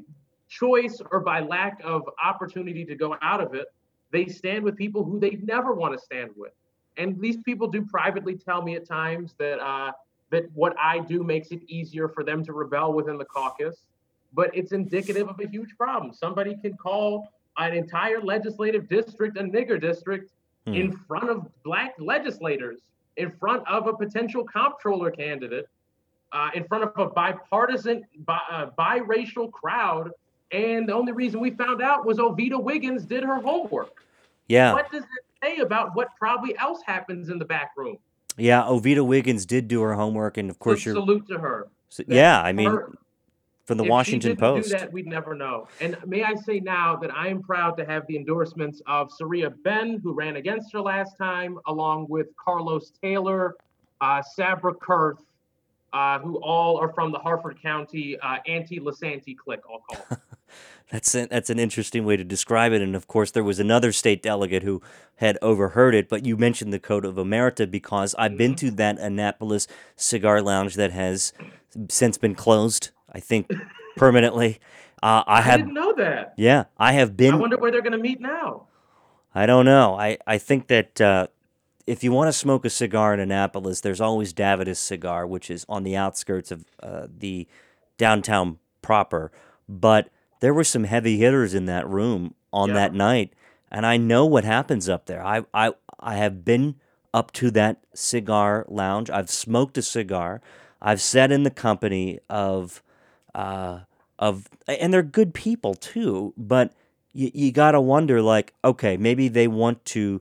choice or by lack of opportunity to go out of it, they stand with people who they never want to stand with. And these people do privately tell me at times that uh, that what I do makes it easier for them to rebel within the caucus. But it's indicative of a huge problem. Somebody can call an entire legislative district a nigger district Hmm. in front of black legislators, in front of a potential comptroller candidate, uh, in front of a bipartisan, bi- uh, biracial crowd. And the only reason we found out was Ovetta Wiggins did her homework. Yeah, What does it say about what probably else happens in the back room? yeah. Ovetta Wiggins did do her homework, and of course, So you're. salute to her. so- yeah, I mean, Her- from the if Washington Post. Do that, we'd never know. And may I say now that I am proud to have the endorsements of Sarahia Benn, who ran against her last time, along with Carlos Taylor, uh, Sabra Kurth, uh, who all are from the Harford County uh, anti-Lisanti clique, I'll call. it. That's an, that's an interesting way to describe it. And of course, there was another state delegate who had overheard it. But you mentioned the Code of Emerita because I've been to that Annapolis cigar lounge that has since been closed, I think, permanently. Uh, I I didn't know that. yeah, I have been. I wonder where they're going to meet now. I don't know. I, I think that uh, if you want to smoke a cigar in Annapolis, there's always Davidas Cigar, which is on the outskirts of uh, the downtown proper. But there were some heavy hitters in that room on Yeah. that night, and I know what happens up there. I, I I have been up to that cigar lounge. I've smoked a cigar. I've sat in the company of uh, of and they're good people too, but you, you gotta wonder like okay maybe they want to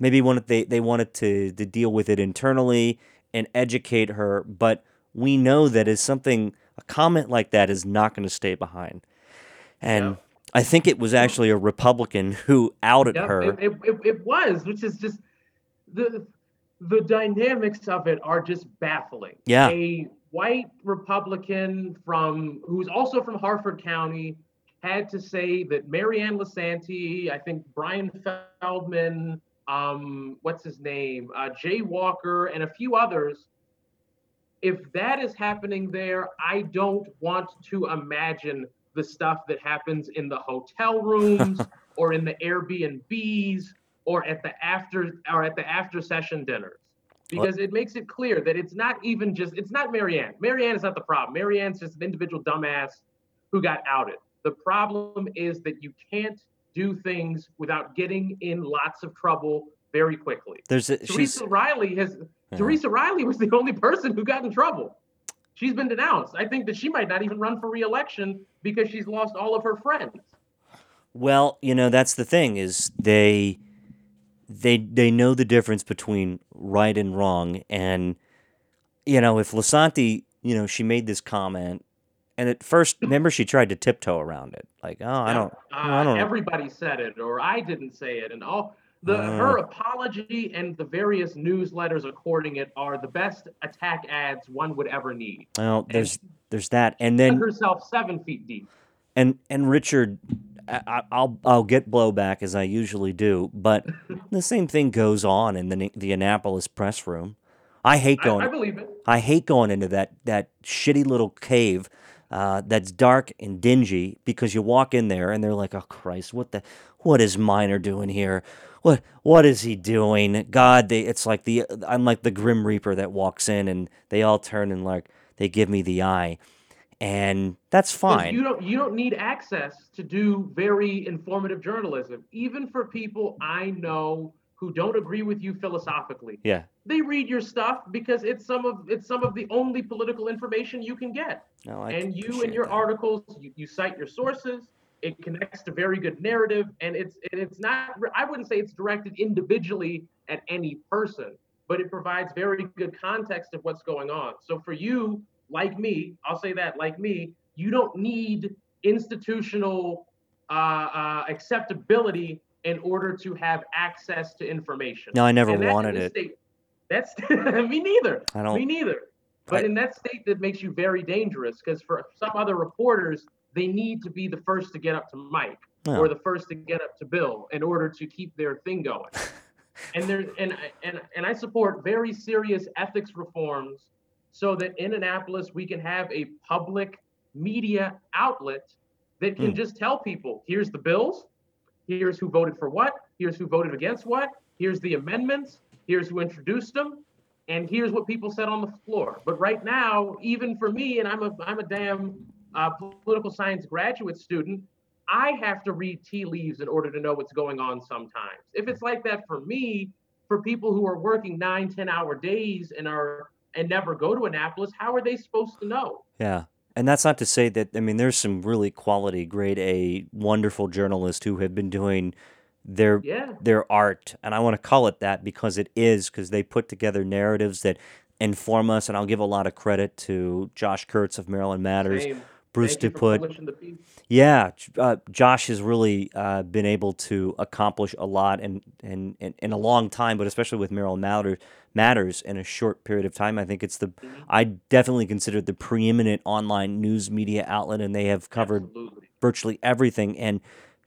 maybe want they, they wanted to, to deal with it internally and educate her but we know that is something a comment like that is not going to stay behind and Yeah. i think it was actually a republican who outed Yep, her It, it, it, it was, which is just the the dynamics of it are just baffling. Yeah. A white Republican from who's also from Harford County had to say that Marianne Lisanti, I think Brian Feldman, um, what's his name, uh, Jay Walker, and a few others. If that is happening there, I don't want to imagine the stuff that happens in the hotel rooms or in the Airbnbs or at the after or at the after session dinners. Because it makes it clear that it's not even just it's not Marianne. Marianne is not the problem. Marianne's just an individual dumbass who got outed. The problem is that you can't do things without getting in lots of trouble very quickly. there's a, Teresa Reilly has Yeah. Teresa Reilly was the only person who got in trouble. she's been denounced. I think that she might not even run for reelection because she's lost all of her friends. Well, you know, that's the thing is they they they know the difference between right and wrong and you know, if Lisanti, you know, she made this comment and at first remember she tried to tiptoe around it. Like, "Oh, I don't Uh, I don't everybody said it, or I didn't say it, and all the her Uh. apology and the various newsletters according it are the best attack ads one would ever need. well, there's she there's that and then herself seven feet deep. and and Richard, I, I- I'll I'll get blowback as I usually do, but the same thing goes on in the the Annapolis press room. I hate I, going. I believe it. I hate going into that that shitty little cave uh, that's dark and dingy because you walk in there and they're like, "Oh Christ, what the what is Miner doing here? What what is he doing? God, they it's like the I'm like the Grim Reaper that walks in and they all turn and like they give me the eye, and that's fine. You don't you don't need access to do very informative journalism. Even for people I know who don't agree with you philosophically, yeah, they read your stuff because it's some of it's some of the only political information you can get. no, I and you in your that. articles you, you cite your sources it connects to very good narrative and it's and it's not i wouldn't say it's directed individually at any person but it provides very good context of what's going on so for you like me i'll say that like me you don't need institutional uh, uh, acceptability in order to have access to information No, I never And wanted the it. state- that's me neither I don't. Me neither. But I- in that state, that makes you very dangerous because for some other reporters, they need to be the first to get up to Mike No. or the first to get up to Bill in order to keep their thing going. and there, and and and I support very serious ethics reforms so that in Annapolis we can have a public media outlet that can Hmm. just tell people, here's the bills, here's who voted for what, here's who voted against what, here's the amendments, here's who introduced them, and here's what people said on the floor. But right now, even for me, and I'm a I'm a damn uh, political science graduate student, I have to read tea leaves in order to know what's going on sometimes. If it's like that for me, for people who are working nine, 10 hour days and are and never go to Annapolis, how are they supposed to know? Yeah. And that's not to say that, I mean, there's some really quality, grade A, wonderful journalists who have been doing their Yeah. their art. And I want to call it that because it is, because they put together narratives that inform us. And I'll give a lot of credit to Josh Kurtz of Maryland Matters, Same. Bruce Thank you for DePuyt. publishing the piece. Yeah, uh, Josh has really uh, been able to accomplish a lot in, in, in, a long time, but especially with Maryland Matters, matters in a short period of time. I think it's the, I definitely consider it the preeminent online news media outlet, and they have covered Absolutely. virtually everything. And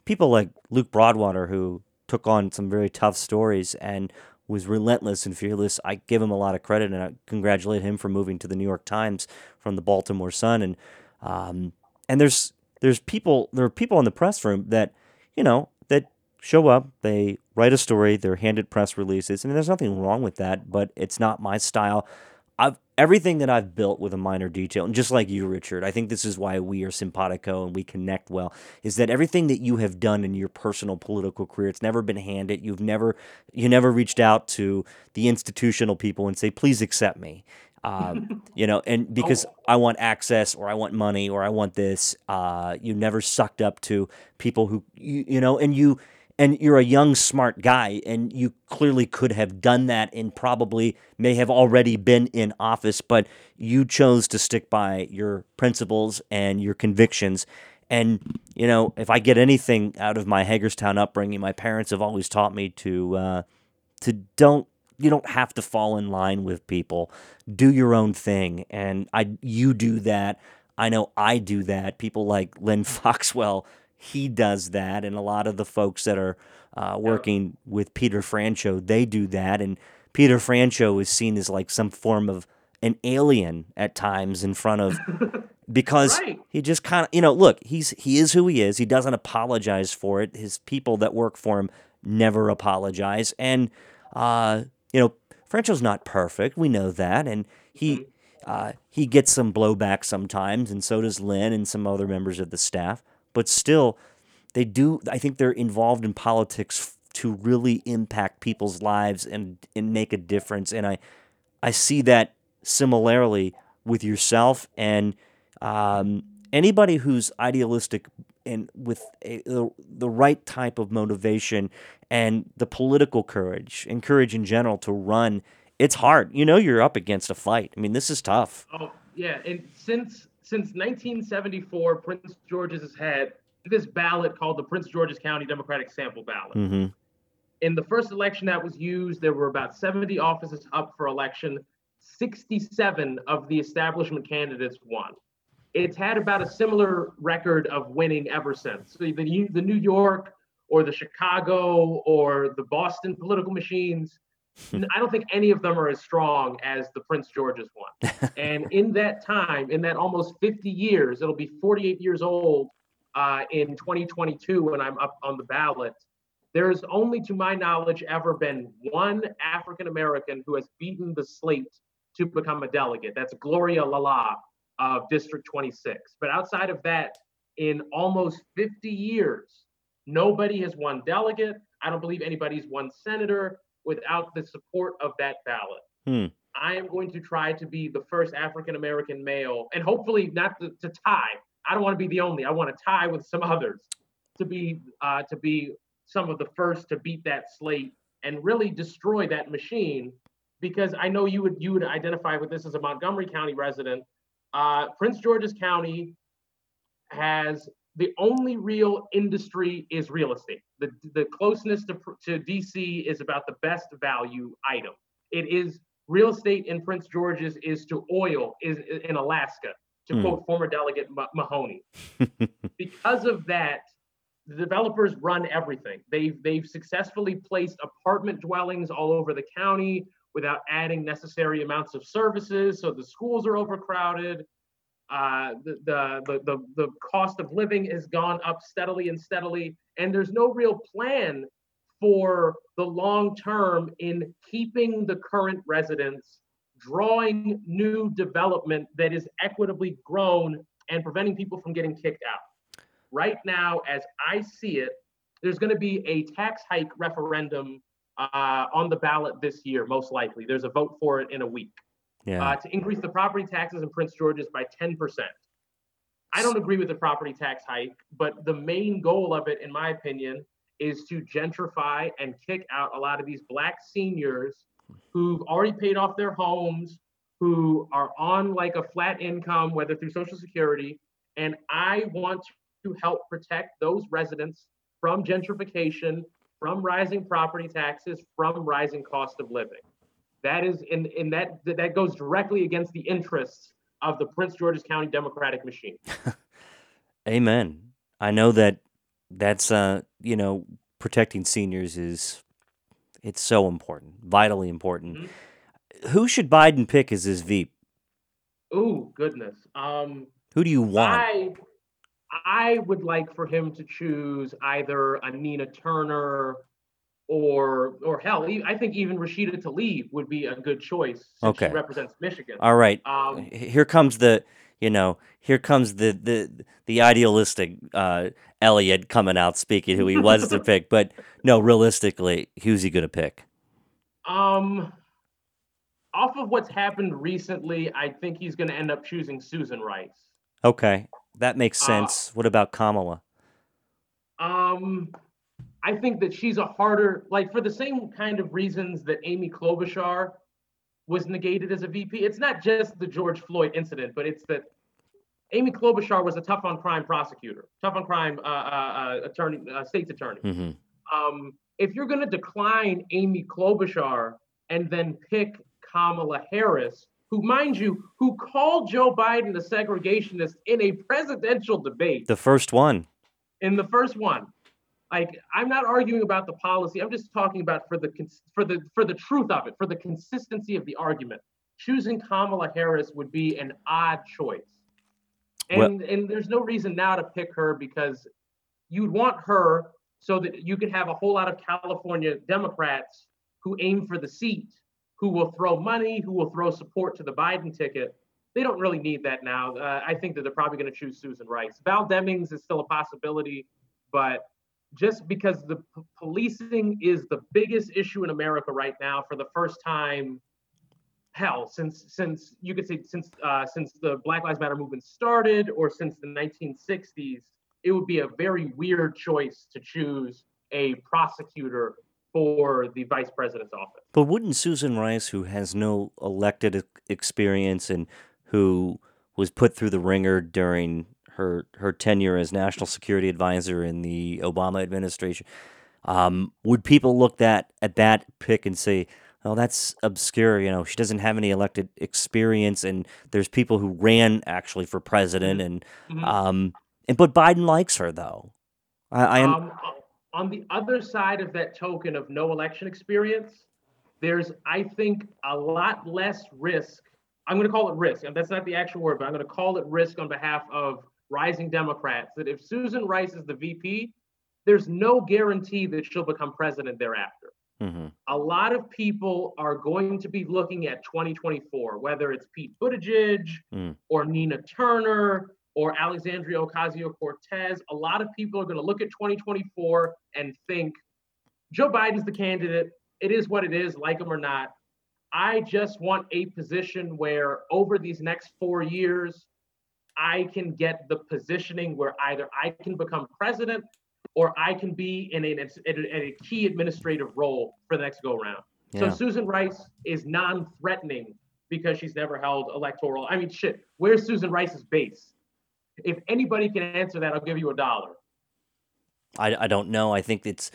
people like Luke Broadwater, who took on some very tough stories and was relentless and fearless, I give him a lot of credit, and I congratulate him for moving to the New York Times from the Baltimore Sun. And um, and there's there's people there are people in the press room that you know that show up they write a story they're handed press releases and there's nothing wrong with that but it's not my style. I've everything that I've built with a Miner Detail and just like you Richard I think this is why we are simpatico and we connect well is that everything that you have done in your personal political career it's never been handed. You've never you never reached out to the institutional people and say please accept me um, you know and because Oh. I want access or I want money or I want this. Uh, you never sucked up to people who you, you know, and you and you're a young smart guy and you clearly could have done that and probably may have already been in office, but you chose to stick by your principles and your convictions. And you know, if I get anything out of my Hagerstown upbringing, my parents have always taught me to uh, to don't you don't have to fall in line with people. Do your own thing. And i you do that. I know i do that. People like len foxwell he does that. And a lot of the folks that are uh, working with peter franchot they do that. And peter franchot is seen as like some form of an alien at times in front of because Right. he just kind of you know look he's he is who he is. He doesn't apologize for it. His people that work for him never apologize. And uh you know Franchot's not perfect we know that and he uh he gets some blowback sometimes and so does Len and some other members of the staff but still they do i think they're involved in politics to really impact people's lives and and make a difference and i i see that similarly with yourself and um, anybody who's idealistic and with a, the, the right type of motivation and the political courage and courage in general to run. It's hard. You know, you're up against a fight. I mean, this is tough. Oh yeah, and since since 1974, Prince George's has had this ballot called the Prince George's County Democratic Sample Ballot. Mm-hmm. In the first election that was used, there were about 70 offices up for election. 67 of the establishment candidates won. It's had about a similar record of winning ever since. So the, the New York or the Chicago or the Boston political machines, I don't think any of them are as strong as the Prince George's one. and in that time, in that almost 50 years, it'll be 48 years old uh, in 2022 when I'm up on the ballot. There's only, to my knowledge, ever been one African American who has beaten the slate to become a delegate. That's Gloria Lawlah of District 26. But outside of that, in almost 50 years, nobody has won delegate. I don't believe anybody's won senator without the support of that ballot. Hmm. I am going to try to be the first African American male, and hopefully not to, to, tie. I don't want to be the only. I want to tie with some others to be uh, to be some of the first to beat that slate and really destroy that machine because I know you would you would identify with this as a Montgomery County resident. Uh, Prince George's County has the only real industry is real estate. The the closeness to, to DC is about the best value item. It is real estate in Prince George's is to oil is in Alaska, to mm. quote former delegate Mahoney. because of that, the developers run everything. They've they've successfully placed apartment dwellings all over the county without adding necessary amounts of services. So the schools are overcrowded. Uh, the, the, the, the cost of living has gone up steadily and steadily. And there's no real plan for the long term in keeping the current residents, drawing new development that is equitably grown and preventing people from getting kicked out. Right now, as I see it, there's going to be a tax hike referendum uh, on the ballot this year, most likely. There's a vote for it in a week yeah. uh, to increase the property taxes in Prince George's by 10%. I don't agree with the property tax hike, but the main goal of it, in my opinion, is to gentrify and kick out a lot of these black seniors who've already paid off their homes, who are on like a flat income, whether through Social Security. And I want to help protect those residents from gentrification from rising property taxes, from rising cost of living. That is, and, in that that goes directly against the interests of the Prince George's County Democratic machine. Amen. I know that that's uh, you know, protecting seniors is it's so important, vitally important. Mm-hmm. Who should Biden pick as his VP? Oh goodness. Um, Who do you want? I I would like for him to choose either a Nina Turner or or hell, I think even Rashida Tlaib would be a good choice. okay, she represents Michigan. All right, um, here comes the you know here comes the the the idealistic uh, Elliot coming out speaking who he was to pick, but no, realistically, who's he going to pick? Um, off of what's happened recently, I think he's going to end up choosing Susan Rice. Okay, that makes uh, sense. Uh, what about Kamala? Um, I think that she's a harder, like for the same kind of reasons that Amy Klobuchar was negated as a VP. It's not just the George Floyd incident, but it's that Amy Klobuchar was a tough on crime prosecutor, tough on crime uh, uh, uh attorney, uh, state's attorney. Mm-hmm. Um, if you're going to decline Amy Klobuchar and then pick Kamala Harris, who, mind you, who called Joe Biden a segregationist in a presidential debate. The first one. In the first one. Like I'm not arguing about the policy. I'm just talking about for the for the for the truth of it, for the consistency of the argument. Choosing Kamala Harris would be an odd choice. And well, and there's no reason now to pick her because you'd want her so that you could have a whole lot of California Democrats who aim for the seat who will throw money, who will throw support to the Biden ticket. They don't really need that now. Uh, I think that they're probably going to choose Susan Rice. Val Demings is still a possibility, but just because the p- policing is the biggest issue in America right now for the first time hell since since you could say since uh, since the Black Lives Matter movement started or since the 1960s, it would be a very weird choice to choose a prosecutor for the vice president's office. But wouldn't Susan Rice, who has no elected experience and who was put through the ringer during her her tenure as national security advisor in the Obama administration, um, would people look that at that pick and say, "Oh, that's obscure"? You know, she doesn't have any elected experience, and there's people who ran actually for president, mm-hmm. and mm-hmm. um, and but Biden likes her though. I, I am. Um, on the other side of that token of no election experience, there's, I think, a lot less risk. I'm going to call it risk, and that's not the actual word, but I'm going to call it risk on behalf of rising Democrats. That if Susan Rice is the VP, there's no guarantee that she'll become president thereafter. Mm-hmm. A lot of people are going to be looking at 2024, whether it's Pete Buttigieg mm. or Nina Turner or Alexandria Ocasio Cortez, a lot of people are going to look at 2024 and think Joe Biden's the candidate. It is what it is, like him or not. I just want a position where over these next four years, I can get the positioning where either I can become president or I can be in a, in a key administrative role for the next go round. Yeah. So Susan Rice is non threatening because she's never held electoral. I mean, shit, where's Susan Rice's base? If anybody can answer that, I'll give you a dollar. I, I don't know. I think it's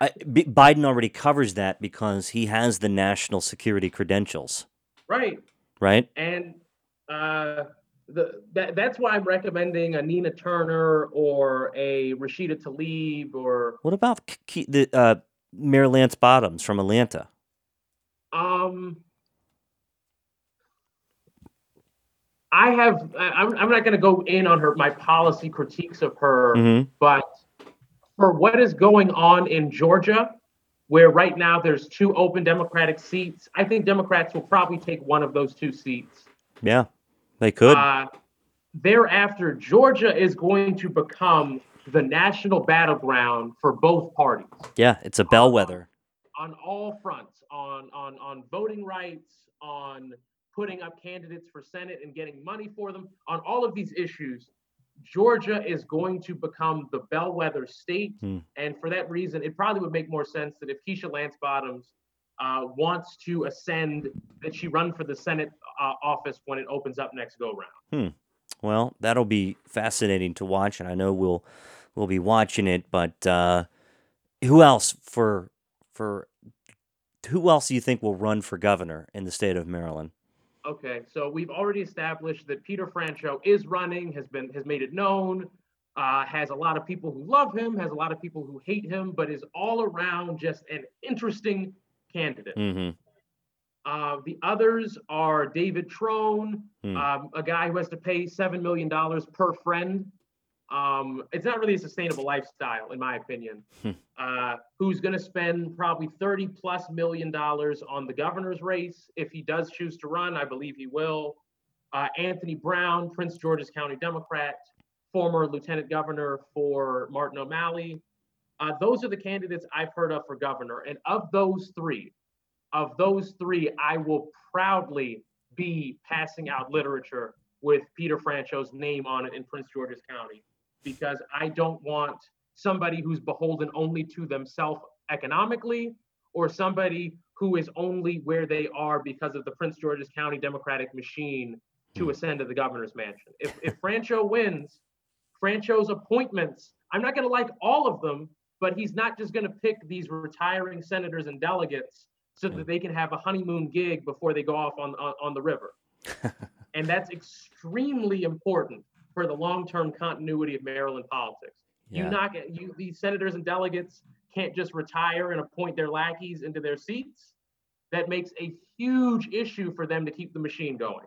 I, B- Biden already covers that because he has the national security credentials. Right. Right. And uh, the that, that's why I'm recommending a Nina Turner or a Rashida Tlaib or. What about the uh, Mayor Lance Bottoms from Atlanta? Um, I have. I'm, I'm not going to go in on her my policy critiques of her, mm-hmm. but for what is going on in Georgia, where right now there's two open Democratic seats, I think Democrats will probably take one of those two seats. Yeah, they could. Uh, thereafter, Georgia is going to become the national battleground for both parties. Yeah, it's a bellwether. On, on all fronts, on on on voting rights, on putting up candidates for Senate and getting money for them. On all of these issues, Georgia is going to become the bellwether state. Hmm. And for that reason, it probably would make more sense that if Keisha Lance Bottoms uh, wants to ascend, that she run for the Senate uh, office when it opens up next go round. Hmm. Well, that'll be fascinating to watch, and I know we'll we'll be watching it. But uh, who else for for who else do you think will run for governor in the state of Maryland? Okay, so we've already established that Peter Franchot is running, has been has made it known, uh, has a lot of people who love him, has a lot of people who hate him, but is all around just an interesting candidate. Mm-hmm. Uh, the others are David Trone, mm. um, a guy who has to pay seven million dollars per friend um, it's not really a sustainable lifestyle, in my opinion. Hmm. uh, who's going to spend probably 30 plus million dollars on the governor's race if he does choose to run? I believe he will. Uh, Anthony Brown, Prince George's County Democrat, former lieutenant governor for Martin O'Malley. Uh, those are the candidates I've heard of for governor. And of those three, of those three, I will proudly be passing out literature with Peter Franchot's name on it in Prince George's County because I don't want somebody who's beholden only to themselves economically or somebody who is only where they are because of the Prince George's County Democratic machine to hmm. ascend to the governor's mansion. If, if Franchot wins, Franchot's appointments, I'm not going to like all of them, but he's not just going to pick these retiring senators and delegates so that hmm. they can have a honeymoon gig before they go off on, on, on the river. and that's extremely important for the long-term continuity of Maryland politics. Yeah. You knock it, you these senators and delegates can't just retire and appoint their lackeys into their seats. That makes a huge issue for them to keep the machine going.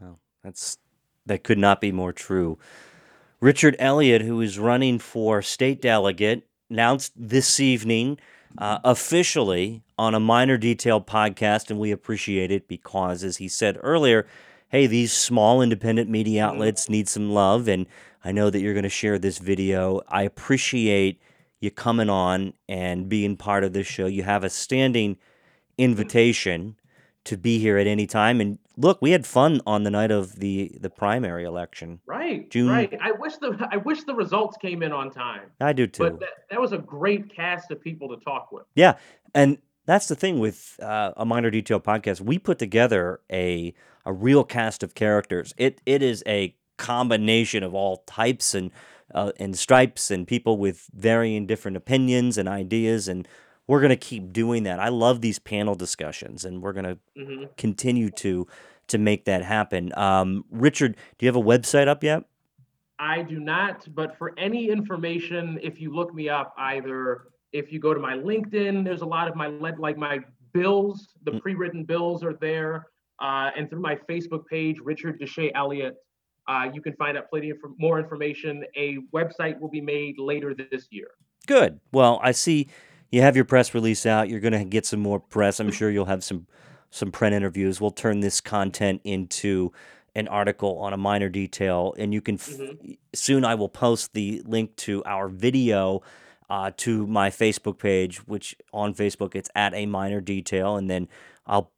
Well, that's that could not be more true. Richard Elliot, who is running for state delegate, announced this evening uh, officially on a Miner Detail podcast, and we appreciate it because, as he said earlier, hey, these small independent media mm-hmm. outlets need some love, and I know that you're going to share this video. I appreciate you coming on and being part of this show. You have a standing invitation to be here at any time. And look, we had fun on the night of the the primary election. Right. June- Right. I wish the I wish the results came in on time. I do too. But that, that was a great cast of people to talk with. Yeah, and that's the thing with uh, a Miner Detail podcast. We put together a a real cast of characters. It it is a combination of all types and uh, and stripes and people with varying different opinions and ideas and we're going to keep doing that. I love these panel discussions and we're going to hmm continue to to make that happen. Um, Richard, do you have a website up yet? I do not, but for any information, if you look me up, either if you go to my LinkedIn, there's a lot of my like my bills, the Mm. pre-written bills are there, uh, and through my Facebook page, Richard DeShay Elliot, uh, you can find out plenty of more information. A website will be made later this year. Good. Well, I see you have your press release out. You're going to get some more press. I'm sure you'll have some some print interviews. We'll turn this content into an article on a Miner Detail, and you can f- Mhm. soon. I will post the link to our video uh, to my Facebook page, which on Facebook it's at a Miner Detail, and then I'll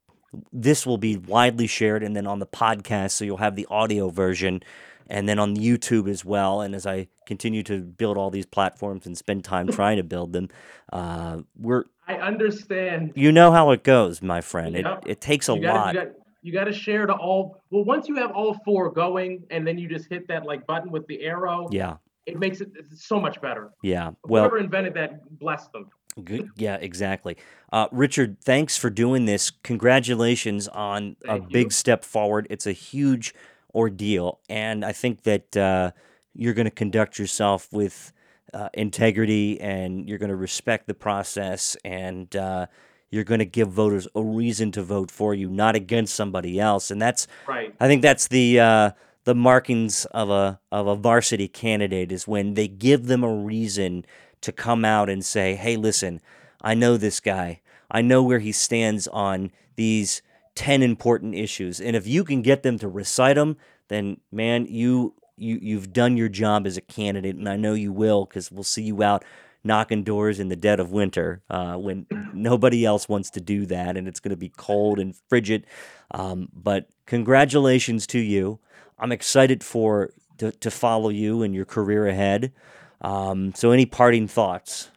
this will be widely shared, and then on the podcast, so you'll have the audio version, and then on YouTube as well. And as I continue to build all these platforms and spend time trying to build them, uh, we're I understand. you know how it goes, my friend. It Yep. it takes a you gotta, lot. You got, you got to share to all. Well, once you have all four going, and then you just hit that like button with the arrow, Yeah, it makes it so much better. yeah. Well, Whoever invented that, bless them. Good. Yeah, exactly. Uh, Richard, thanks for doing this. Congratulations on a Thank big you. step forward. It's a huge ordeal, and I think that uh, you're going to conduct yourself with uh, integrity, and you're going to respect the process, and uh, you're going to give voters a reason to vote for you, not against somebody else. And that's Right. I think that's the uh, the markings of a of a varsity candidate is when they give them a reason to come out and say, "Hey, listen, I know this guy. I know where he stands on these ten important issues." And if you can get them to recite them, then man, you you you've done your job as a candidate, and I know you will because we'll see you out knocking doors in the dead of winter uh, when nobody else wants to do that, and it's going to be cold and frigid. Um, but congratulations to you. I'm excited for to, to follow you and your career ahead. Um, so, any parting thoughts?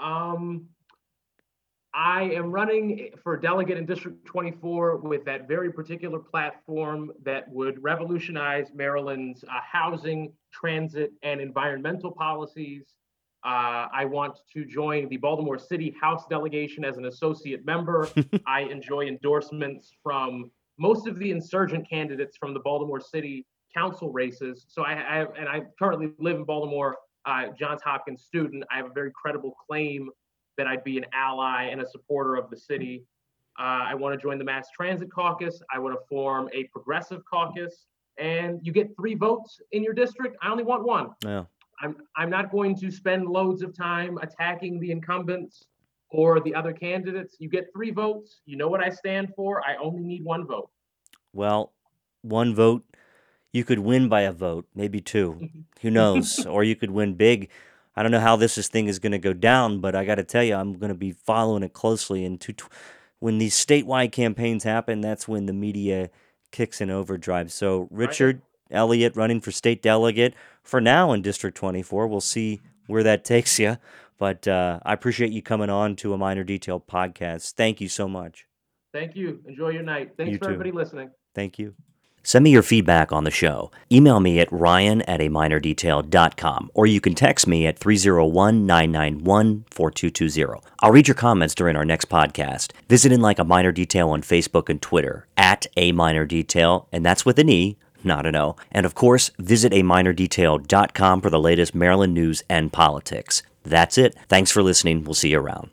Um, I am running for delegate in District 24 with that very particular platform that would revolutionize Maryland's uh, housing, transit, and environmental policies. Uh, I want to join the Baltimore City House delegation as an associate member. I enjoy endorsements from most of the insurgent candidates from the Baltimore City council races. So I, I have, and I currently live in Baltimore, uh, Johns Hopkins student. I have a very credible claim that I'd be an ally and a supporter of the city. Uh, I want to join the Mass Transit Caucus. I want to form a progressive caucus. And you get three votes in your district. I only want one. Yeah. I'm, I'm not going to spend loads of time attacking the incumbents or the other candidates. You get three votes. You know what I stand for. I only need one vote. Well, one vote, you could win by a vote, maybe two. Who knows? or you could win big. I don't know how this, thing is going to go down, but I got to tell you, I'm going to be following it closely. And to, when these statewide campaigns happen, that's when the media kicks in overdrive. So, Richard Elliot running for state delegate for now in District 24. We'll see where that takes you. But uh, I appreciate you coming on to a Miner Detail podcast. Thank you so much. Thank you. Enjoy your night. Thanks You for too. everybody listening. Thank you. Send me your feedback on the show. Email me at ryan at a minerdetail.com or you can text me at 301 991 4220. I'll read your comments during our next podcast. Visit in like a Miner Detail on Facebook and Twitter at a minor detail, and that's with an E, not an O. And of course, visit a minerdetail.com for the latest Maryland news and politics. That's it. Thanks for listening. We'll see you around.